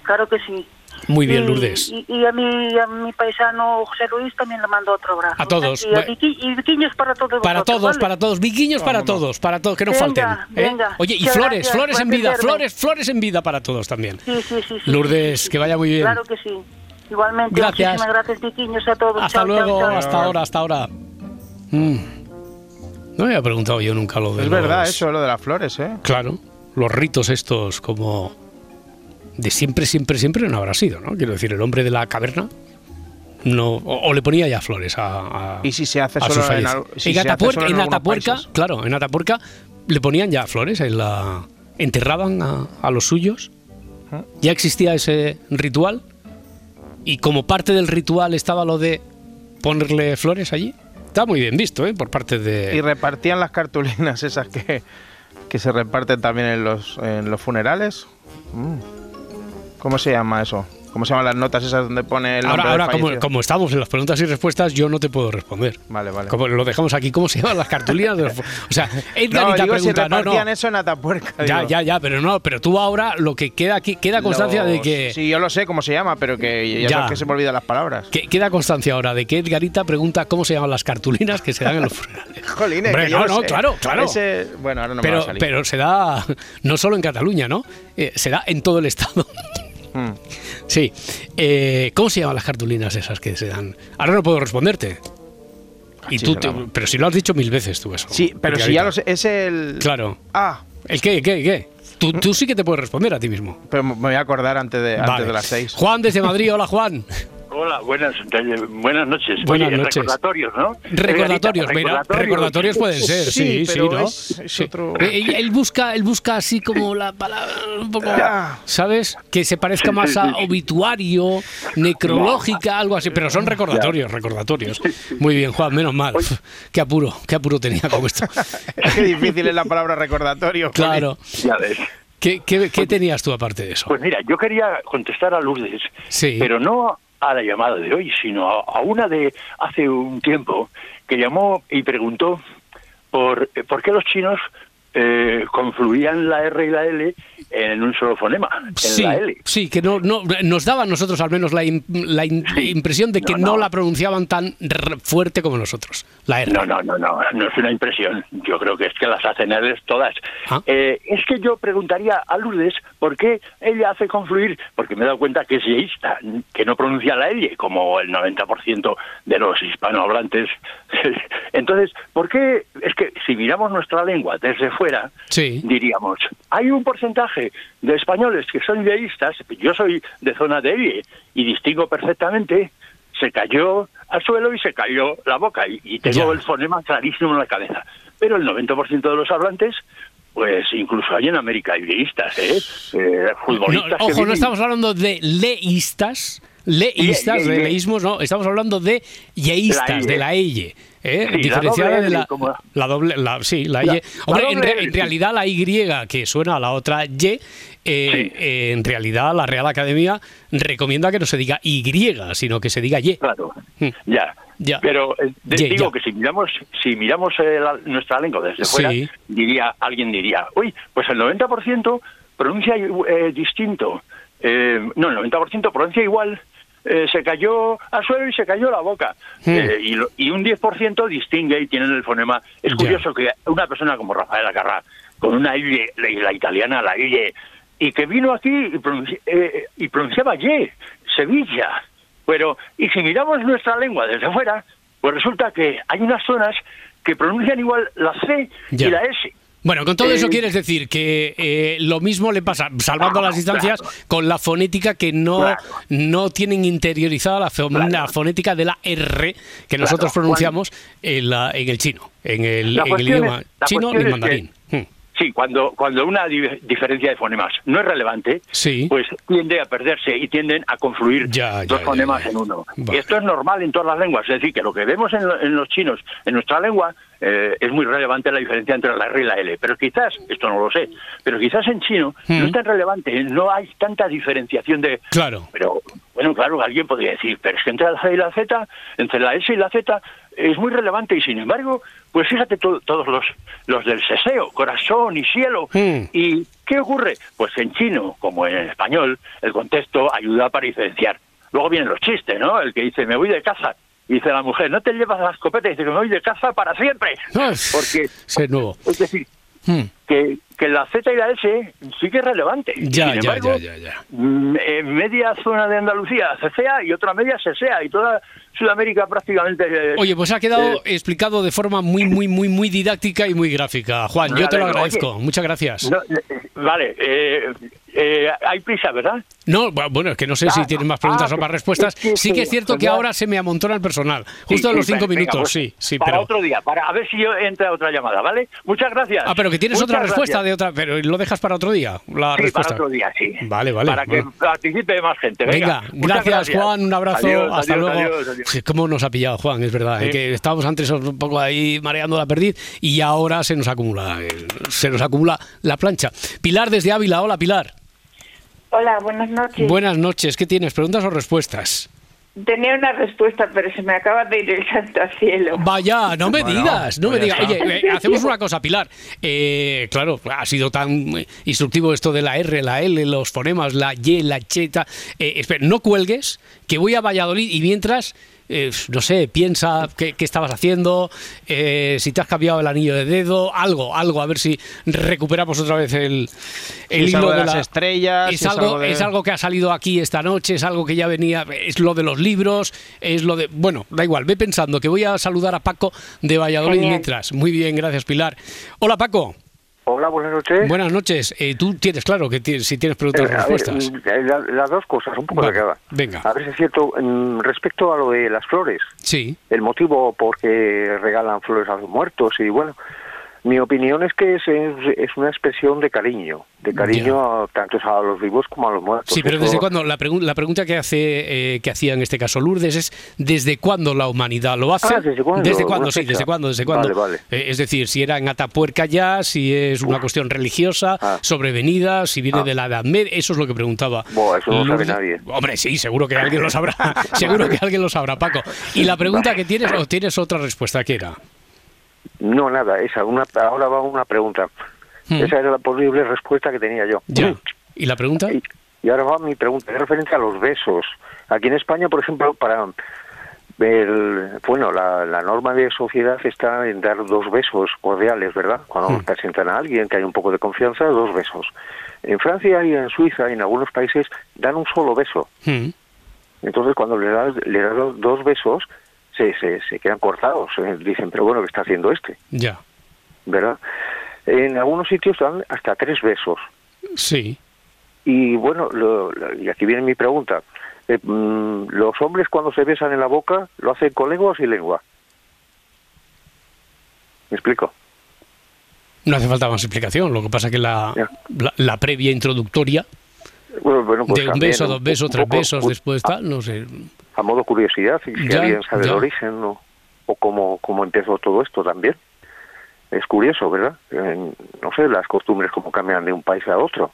Speaker 9: claro que sí.
Speaker 5: Muy bien,
Speaker 9: Y-
Speaker 5: Lourdes.
Speaker 9: Y, y a, mi, a mi paisano José Luis también le mando otro abrazo.
Speaker 5: A todos.
Speaker 9: Y, a. Viqui- y Viquiños para todos
Speaker 5: Para
Speaker 9: vosotros,
Speaker 5: todos,
Speaker 9: ¿vale?
Speaker 5: para todos, viquiños para todos, para todos, que no
Speaker 9: Venga,
Speaker 5: falten. ¿eh?
Speaker 9: venga.
Speaker 5: Oye, y flores,
Speaker 9: gracias
Speaker 5: flores en vida,
Speaker 9: atenderme.
Speaker 5: flores, flores en vida para todos también.
Speaker 9: Sí, sí, sí. sí,
Speaker 5: Lourdes,
Speaker 9: sí,
Speaker 5: que vaya muy bien.
Speaker 9: Claro que sí. Igualmente,
Speaker 5: Gracias.
Speaker 9: muchísimas gracias, a todos.
Speaker 5: Hasta
Speaker 9: Chao,
Speaker 5: luego,
Speaker 9: chao.
Speaker 5: hasta ahora, hasta ahora. Mm. No me había preguntado yo nunca lo de
Speaker 6: Es verdad
Speaker 5: los-
Speaker 6: eso, lo de las flores, ¿eh?
Speaker 5: Claro, los ritos estos como de siempre, siempre, siempre no habrá sido, ¿no? Quiero decir, el hombre de la caverna no o, o le ponía ya flores a, a-
Speaker 6: Y si se hace solo en, al- si
Speaker 5: en Atapuerca,
Speaker 6: solo en
Speaker 5: Atapuerca, claro, en Atapuerca le ponían ya flores en la enterraban a, a los suyos. Ya existía ese ritual y como parte del ritual estaba lo de ponerle flores allí. Está muy bien visto, ¿eh? Por parte de
Speaker 6: Y repartían las cartulinas esas que, que se reparten también en los, en los funerales. Mm. ¿Cómo se llama eso? ¿Cómo se llaman las notas esas donde pone el nombre
Speaker 5: Ahora,
Speaker 6: del
Speaker 5: ahora como, como estamos en las preguntas y respuestas, yo no te puedo responder.
Speaker 6: Vale, vale.
Speaker 5: Como lo dejamos aquí, ¿cómo se llaman las cartulinas? de los o sea, Edgar
Speaker 6: no,
Speaker 5: y te
Speaker 6: digo si
Speaker 5: pregunta, no, no.
Speaker 6: repartían eso en Atapuerca.
Speaker 5: Ya,
Speaker 6: digo.
Speaker 5: ya, ya, pero no, pero tú ahora lo que queda aquí, queda constancia de
Speaker 6: Los-
Speaker 5: que.
Speaker 6: Sí, yo lo sé cómo se llama, pero que ya,
Speaker 5: Ya.
Speaker 6: sabes que se me olvidan las palabras.
Speaker 5: que- queda constancia ahora de que Edgarita pregunta cómo se llaman las cartulinas que se dan en los funerales.
Speaker 6: Jolines,
Speaker 5: Hombre,
Speaker 6: que yo
Speaker 5: no,
Speaker 6: lo
Speaker 5: no,
Speaker 6: sé.
Speaker 5: claro, claro.
Speaker 6: Ese- bueno, ahora no me va
Speaker 5: pero,
Speaker 6: a salir.
Speaker 5: pero se da no solo en Cataluña, ¿no? Eh, se da en todo el estado.
Speaker 6: Mm.
Speaker 5: Sí. Eh, ¿Cómo se llaman las cartulinas esas que se dan? Ahora no puedo responderte. Y
Speaker 6: Así
Speaker 5: tú, te- pero si lo has dicho mil veces tú eso.
Speaker 6: Sí, pero si ya lo sé, es el...
Speaker 5: Claro.
Speaker 6: Ah,
Speaker 5: ¿El qué, qué, qué? Tú, tú sí que te puedes responder a ti mismo.
Speaker 6: pero me voy a acordar antes de, antes de las seis.
Speaker 5: Juan desde Madrid, hola Juan.
Speaker 10: Hola, buenas, buenas noches.
Speaker 5: Buenas
Speaker 10: Oye,
Speaker 5: noches.
Speaker 10: recordatorios, ¿no?
Speaker 5: Recordatorios, mira,
Speaker 10: Recordatorios.
Speaker 5: recordatorios pueden ser, sí, sí,
Speaker 6: pero
Speaker 5: ¿no?
Speaker 6: es, es
Speaker 5: Sí.
Speaker 6: otro...
Speaker 5: Eh, Él, él busca, él busca así como la palabra un poco. ¿sabes? Que se parezca
Speaker 10: Sí,
Speaker 5: más
Speaker 10: sí,
Speaker 5: a
Speaker 10: sí.
Speaker 5: obituario, necrológica, algo así, pero son recordatorios, recordatorios. Muy bien, Juan, menos mal. Qué apuro, qué apuro tenía con esto.
Speaker 6: Qué difícil es la palabra recordatorio.
Speaker 5: Claro.
Speaker 10: Ya ves.
Speaker 5: ¿Qué, qué, qué tenías tú aparte de eso?
Speaker 10: Pues mira, yo quería contestar a Lourdes,
Speaker 5: Sí.
Speaker 10: pero no a la llamada de hoy, sino a, una de hace un tiempo que llamó y preguntó por, eh, por qué los chinos eh, confluían la R y la L en un solo fonema, en
Speaker 5: Sí,
Speaker 10: la L.
Speaker 5: sí, que no, no nos daba a nosotros al menos la, la in-
Speaker 10: Sí.
Speaker 5: impresión de que
Speaker 10: No,
Speaker 5: no,
Speaker 10: no.
Speaker 5: la pronunciaban tan r- fuerte como nosotros, la R.
Speaker 10: No, no, no, no, no es una impresión. Yo creo que es que las hacen L's todas.
Speaker 5: Ah.
Speaker 10: Eh, es que yo preguntaría a Lourdes por qué ella hace confluir, porque me he dado cuenta que es yeísta, que no pronuncia la L, como el 90% de los hispanohablantes. Entonces, ¿por qué? Es que si miramos nuestra lengua desde fuera,
Speaker 5: Sí.
Speaker 10: diríamos, hay un porcentaje de españoles que son yeístas, yo soy de zona de L y distingo perfectamente, se cayó al suelo y se cayó la boca y, y tengo
Speaker 5: Ya.
Speaker 10: el fonema clarísimo en la cabeza. Pero el 90% de los hablantes, pues incluso hay en América hay yeístas, ¿eh? Eh,
Speaker 5: No,
Speaker 10: futbolistas que
Speaker 5: ojo, no estamos hablando de leístas, leístas,
Speaker 10: Le- le-
Speaker 5: de
Speaker 10: le-
Speaker 5: leísmos, no, estamos hablando de yeístas,
Speaker 10: La
Speaker 5: de la Y, ¿eh?
Speaker 10: Sí, la
Speaker 5: diferenciada
Speaker 10: doble
Speaker 5: de la,
Speaker 10: como-
Speaker 5: la doble, la, sí, la,
Speaker 10: La-
Speaker 5: Y.
Speaker 10: la
Speaker 5: Hombre, en, re- en realidad la Y, que suena a la otra Y, eh,
Speaker 10: Sí.
Speaker 5: eh, en realidad la Real Academia recomienda que no se diga Y, sino que se diga Y.
Speaker 10: Claro,
Speaker 5: Mm.
Speaker 10: ya.
Speaker 5: Ya.
Speaker 10: Pero eh, digo que si miramos, si miramos eh, la- nuestra lengua desde fuera,
Speaker 5: Sí.
Speaker 10: diría, alguien diría, uy, pues el 90% pronuncia eh, distinto. Eh, no, el 90% pronuncia igual. Eh, se cayó al suelo y se cayó la boca.
Speaker 5: Hmm.
Speaker 10: Eh, y, lo- y un 10% distingue y tienen el fonema. Es curioso que una persona como Rafael Acarrá, con una Y, la, la italiana, la Y, y que vino aquí y, pronunci- eh, y pronunciaba Y, Sevilla. Pero, y si miramos nuestra lengua desde fuera, pues resulta que hay unas zonas que pronuncian igual la C y la S.
Speaker 5: Bueno, con todo eso
Speaker 10: Eh,
Speaker 5: quieres decir que eh, lo mismo le pasa, salvando las distancias,
Speaker 10: claro.
Speaker 5: con la fonética que no,
Speaker 10: Claro.
Speaker 5: no tienen interiorizada la,
Speaker 10: Claro.
Speaker 5: la fonética de la R que nosotros pronunciamos en, la, en el chino, en el, en idioma
Speaker 10: es-
Speaker 5: chino y mandarín. Hmm.
Speaker 10: Sí, cuando, cuando una di- diferencia de fonemas no es relevante,
Speaker 5: Sí.
Speaker 10: pues tiende a perderse y tienden a confluir
Speaker 5: Ya,
Speaker 10: dos
Speaker 5: ya,
Speaker 10: fonemas
Speaker 5: ya.
Speaker 10: en uno.
Speaker 5: Vale.
Speaker 10: Y esto es normal en todas las lenguas, es decir, que lo que vemos en, lo- en los chinos, en nuestra lengua, eh, es muy relevante la diferencia entre la R y la L. Pero quizás, esto no lo sé, pero quizás en chino
Speaker 5: Hmm.
Speaker 10: no es tan relevante, no hay tanta diferenciación de...
Speaker 5: Claro.
Speaker 10: Pero Bueno, claro, alguien podría decir, pero es que entre la C y la Z, entre la S y la Z, es muy relevante y sin embargo, pues fíjate to- todos los, los del seseo, corazón y cielo.
Speaker 5: Hmm.
Speaker 10: ¿Y qué ocurre? Pues en chino, como en español, el contexto ayuda para diferenciar. Luego vienen los chistes, ¿no? El que dice, me voy de caza. Y dice la mujer, no te llevas la escopeta. Y dice, me voy de caza para siempre. Porque,
Speaker 5: Ese es nuevo.
Speaker 10: es decir,
Speaker 5: Hmm.
Speaker 10: que, que la Z y la S sí que es relevante.
Speaker 5: Ya,
Speaker 10: Sin
Speaker 5: ya,
Speaker 10: embargo,
Speaker 5: ya, ya, ya.
Speaker 10: mm, en media zona de Andalucía cesea y otra media sesea y toda Sudamérica prácticamente...
Speaker 5: Oye, pues ha quedado
Speaker 10: eh,
Speaker 5: explicado de forma muy, muy, muy, muy didáctica y muy gráfica. Juan, yo te lo agradezco.
Speaker 10: oye.
Speaker 5: Muchas gracias.
Speaker 10: no, eh, vale, eh, eh, hay prisa, ¿verdad?
Speaker 5: No, bu- bueno, es que no sé si
Speaker 10: Ah,
Speaker 5: tienes más preguntas
Speaker 10: ah,
Speaker 5: o más respuestas.
Speaker 10: sí, sí,
Speaker 5: Sí que es cierto que
Speaker 10: ¿verdad?
Speaker 5: ahora se me amontona el personal.
Speaker 10: Sí,
Speaker 5: Justo a
Speaker 10: sí,
Speaker 5: los cinco
Speaker 10: venga,
Speaker 5: minutos,
Speaker 10: pues,
Speaker 5: sí, sí,
Speaker 10: para
Speaker 5: pero...
Speaker 10: otro día, para a ver si entra otra llamada, ¿vale? Muchas gracias.
Speaker 5: Ah, pero que tienes
Speaker 10: Muchas
Speaker 5: otra respuesta de otra... Pero lo dejas para otro día, la respuesta.
Speaker 10: para otro día, sí.
Speaker 5: Vale, vale.
Speaker 10: Para que
Speaker 5: bueno.
Speaker 10: participe más gente. Venga,
Speaker 5: gracias, Juan, un abrazo,
Speaker 10: Adiós,
Speaker 5: hasta
Speaker 10: adiós,
Speaker 5: luego.
Speaker 10: adiós,
Speaker 5: ¿Cómo nos ha pillado Juan? Es verdad, eh, que estábamos antes un poco ahí mareando la perdiz y ahora se nos acumula, eh, se nos acumula la plancha. Pilar desde Ávila, hola Pilar.
Speaker 11: Hola, buenas noches.
Speaker 5: Buenas noches, ¿qué tienes? ¿Preguntas o respuestas?
Speaker 11: Tenía una respuesta, pero se me acaba de ir el santo al cielo.
Speaker 5: Vaya, no me
Speaker 6: Bueno,
Speaker 5: digas, no me
Speaker 6: pues
Speaker 5: digas.
Speaker 6: está.
Speaker 5: Oye, eh, hacemos una cosa, Pilar. Eh, claro, ha sido tan eh, instructivo esto de la R, la L, los fonemas, la Y, la cheta. Eh, espera, no cuelgues, que voy a Valladolid y mientras, eh, no sé, piensa qué, qué estabas haciendo, eh, si te has cambiado el anillo de dedo, algo, algo, a ver si recuperamos otra vez el, el
Speaker 6: es
Speaker 5: hilo
Speaker 6: algo de
Speaker 5: de
Speaker 6: las
Speaker 5: la-
Speaker 6: estrellas,
Speaker 5: Es algo,
Speaker 6: algo de-
Speaker 5: es algo que ha salido aquí esta noche, es algo que ya venía, es lo de los libros, es lo de... Bueno, da igual, ve pensando que voy a saludar a Paco de Valladolid
Speaker 11: Genial.
Speaker 5: mientras. Muy bien, gracias Pilar. Hola Paco,
Speaker 1: Hola, buenas noches.
Speaker 5: buenas noches. Eh, tú tienes claro que tienes, si tienes preguntas
Speaker 1: Eh,
Speaker 5: respuestas.
Speaker 1: mm, eh, la- las dos cosas, un poco de cada.
Speaker 5: venga.
Speaker 1: A ver si es cierto, mm, respecto a lo de las flores,
Speaker 5: Sí,
Speaker 1: el motivo por qué regalan flores a los muertos y bueno, mi opinión es que es, es, es una expresión de cariño, de cariño a- tanto a los vivos como a los muertos.
Speaker 5: sí, pero
Speaker 1: Eso-
Speaker 5: desde cuándo, la, la pregunta que hace eh, que hacía en este caso Lourdes es ¿desde cuándo la humanidad lo hace?
Speaker 1: Ah, ¿desde cuándo?
Speaker 5: ¿Desde cuándo? Sí,
Speaker 1: fecha.
Speaker 5: ¿desde cuándo? ¿Desde cuándo?
Speaker 1: Vale, vale.
Speaker 5: Eh, es decir, si era en Atapuerca ya, si es una cuestión religiosa,
Speaker 1: Ah.
Speaker 5: sobrevenida, si viene
Speaker 1: Ah.
Speaker 5: de la Edad Media, eso es lo que preguntaba.
Speaker 1: Eso no sabe nadie.
Speaker 5: Hombre, sí, seguro que alguien lo sabrá. seguro que alguien lo sabrá, Paco. Y la pregunta que tienes, o tienes otra respuesta, ¿qué era?
Speaker 1: No, nada, esa, una, ahora va una pregunta.
Speaker 5: Hmm.
Speaker 1: Esa era la posible respuesta que tenía yo.
Speaker 5: Ya. ¿Y la pregunta?
Speaker 1: Y, y ahora va mi pregunta, es referente a los besos. Aquí en España, por ejemplo, para el, bueno, la, la norma de sociedad está en dar dos besos cordiales, ¿verdad? Cuando
Speaker 5: Hmm.
Speaker 1: presentan a alguien que hay un poco de confianza, dos besos. En Francia y en Suiza y en algunos países dan un solo beso.
Speaker 5: Mm.
Speaker 1: Entonces, cuando le das, le das dos besos, se, se, se quedan cortados. Eh, Dicen, pero bueno, ¿qué está haciendo este?
Speaker 5: Ya.
Speaker 1: ¿Verdad? En algunos sitios dan hasta tres besos.
Speaker 5: Sí.
Speaker 1: Y bueno, lo- lo- y aquí viene mi pregunta. Eh, mm, ¿Los hombres cuando se besan en la boca lo hacen con lengua o sin lengua? ¿Me explico?
Speaker 5: No hace falta más explicación. Lo que pasa que la, la, la previa introductoria
Speaker 1: Bueno, bueno, pues
Speaker 5: de un beso, dos besos, tres besos, después tal, no sé.
Speaker 1: A modo curiosidad, y si
Speaker 5: Ya,
Speaker 1: alguien sabe
Speaker 5: ya.
Speaker 1: el origen o, o cómo, cómo empezó todo esto también. Es curioso, ¿verdad? Eh, no sé, las costumbres cómo cambian de un país a otro.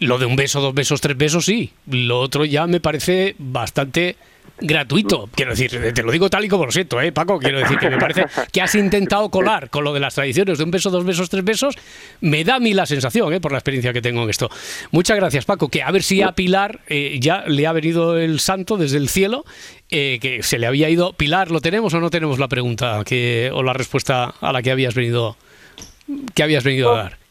Speaker 5: Lo de un beso, dos besos, tres besos, sí. Lo otro ya me parece bastante gratuito. Quiero decir, te lo digo tal y como lo siento, ¿eh, Paco? Quiero decir que me parece que has intentado colar con lo de las tradiciones de un beso, dos besos, tres besos. Me da a mí la sensación, ¿eh? por la experiencia que tengo en esto. Muchas gracias, Paco. Que a ver si a Pilar eh, ya le ha venido el santo desde el cielo, eh, que se le había ido. Pilar, ¿lo tenemos o no tenemos la pregunta que, o la respuesta a la que habías venido, que habías venido a dar?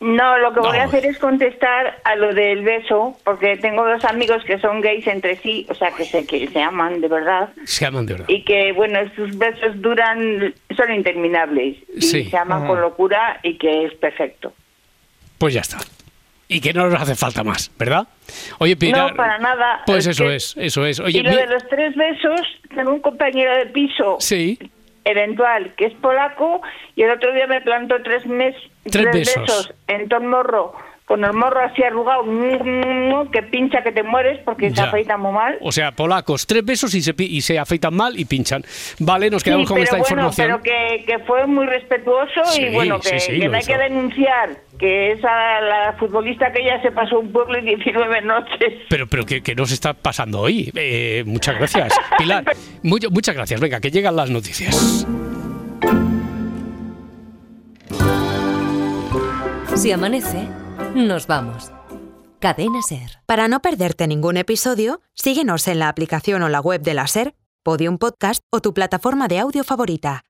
Speaker 11: No, lo que voy a hacer es contestar a lo del beso, porque tengo dos amigos que son gays entre sí, o sea, que se, que se aman de verdad,
Speaker 5: Se aman de verdad.
Speaker 11: y que, bueno, sus besos duran, son interminables, y
Speaker 5: Sí.
Speaker 11: se aman con locura y que es perfecto.
Speaker 5: Pues ya está. Y que no nos hace falta más, ¿verdad? Oye, Pilar.
Speaker 11: no, para nada.
Speaker 5: Pues eso
Speaker 11: que-
Speaker 5: es, eso es. Oye,
Speaker 11: y lo
Speaker 5: mi-
Speaker 11: de los tres besos, tengo un compañero de piso
Speaker 5: Sí,
Speaker 11: eventual que es polaco y el otro día me plantó tres, mes,
Speaker 5: Tres besos.
Speaker 11: en Tom Morro con el morro así arrugado, mm, que pincha que te mueres porque se
Speaker 5: Ya.
Speaker 11: afeita muy mal.
Speaker 5: O sea, polacos, tres besos y se, pi- y se afeitan mal y pinchan. Vale, nos quedamos
Speaker 11: Sí,
Speaker 5: con
Speaker 11: pero
Speaker 5: esta
Speaker 11: bueno,
Speaker 5: información.
Speaker 11: pero que, que fue muy respetuoso
Speaker 5: Sí,
Speaker 11: y bueno, que,
Speaker 5: sí, sí,
Speaker 11: que
Speaker 5: lo
Speaker 11: no hay
Speaker 5: hizo.
Speaker 11: que denunciar que esa la futbolista que ya se pasó un pueblo y 19 noches.
Speaker 5: Pero, pero ¿qué, qué nos está pasando hoy? Eh, muchas gracias. Pilar, mu- muchas gracias. Venga, que llegan las noticias.
Speaker 2: Si amanece, nos vamos. Cadena Ser.
Speaker 12: Para no perderte ningún episodio, síguenos en la aplicación o la web de la SER, Podium Podcast o tu plataforma de audio favorita.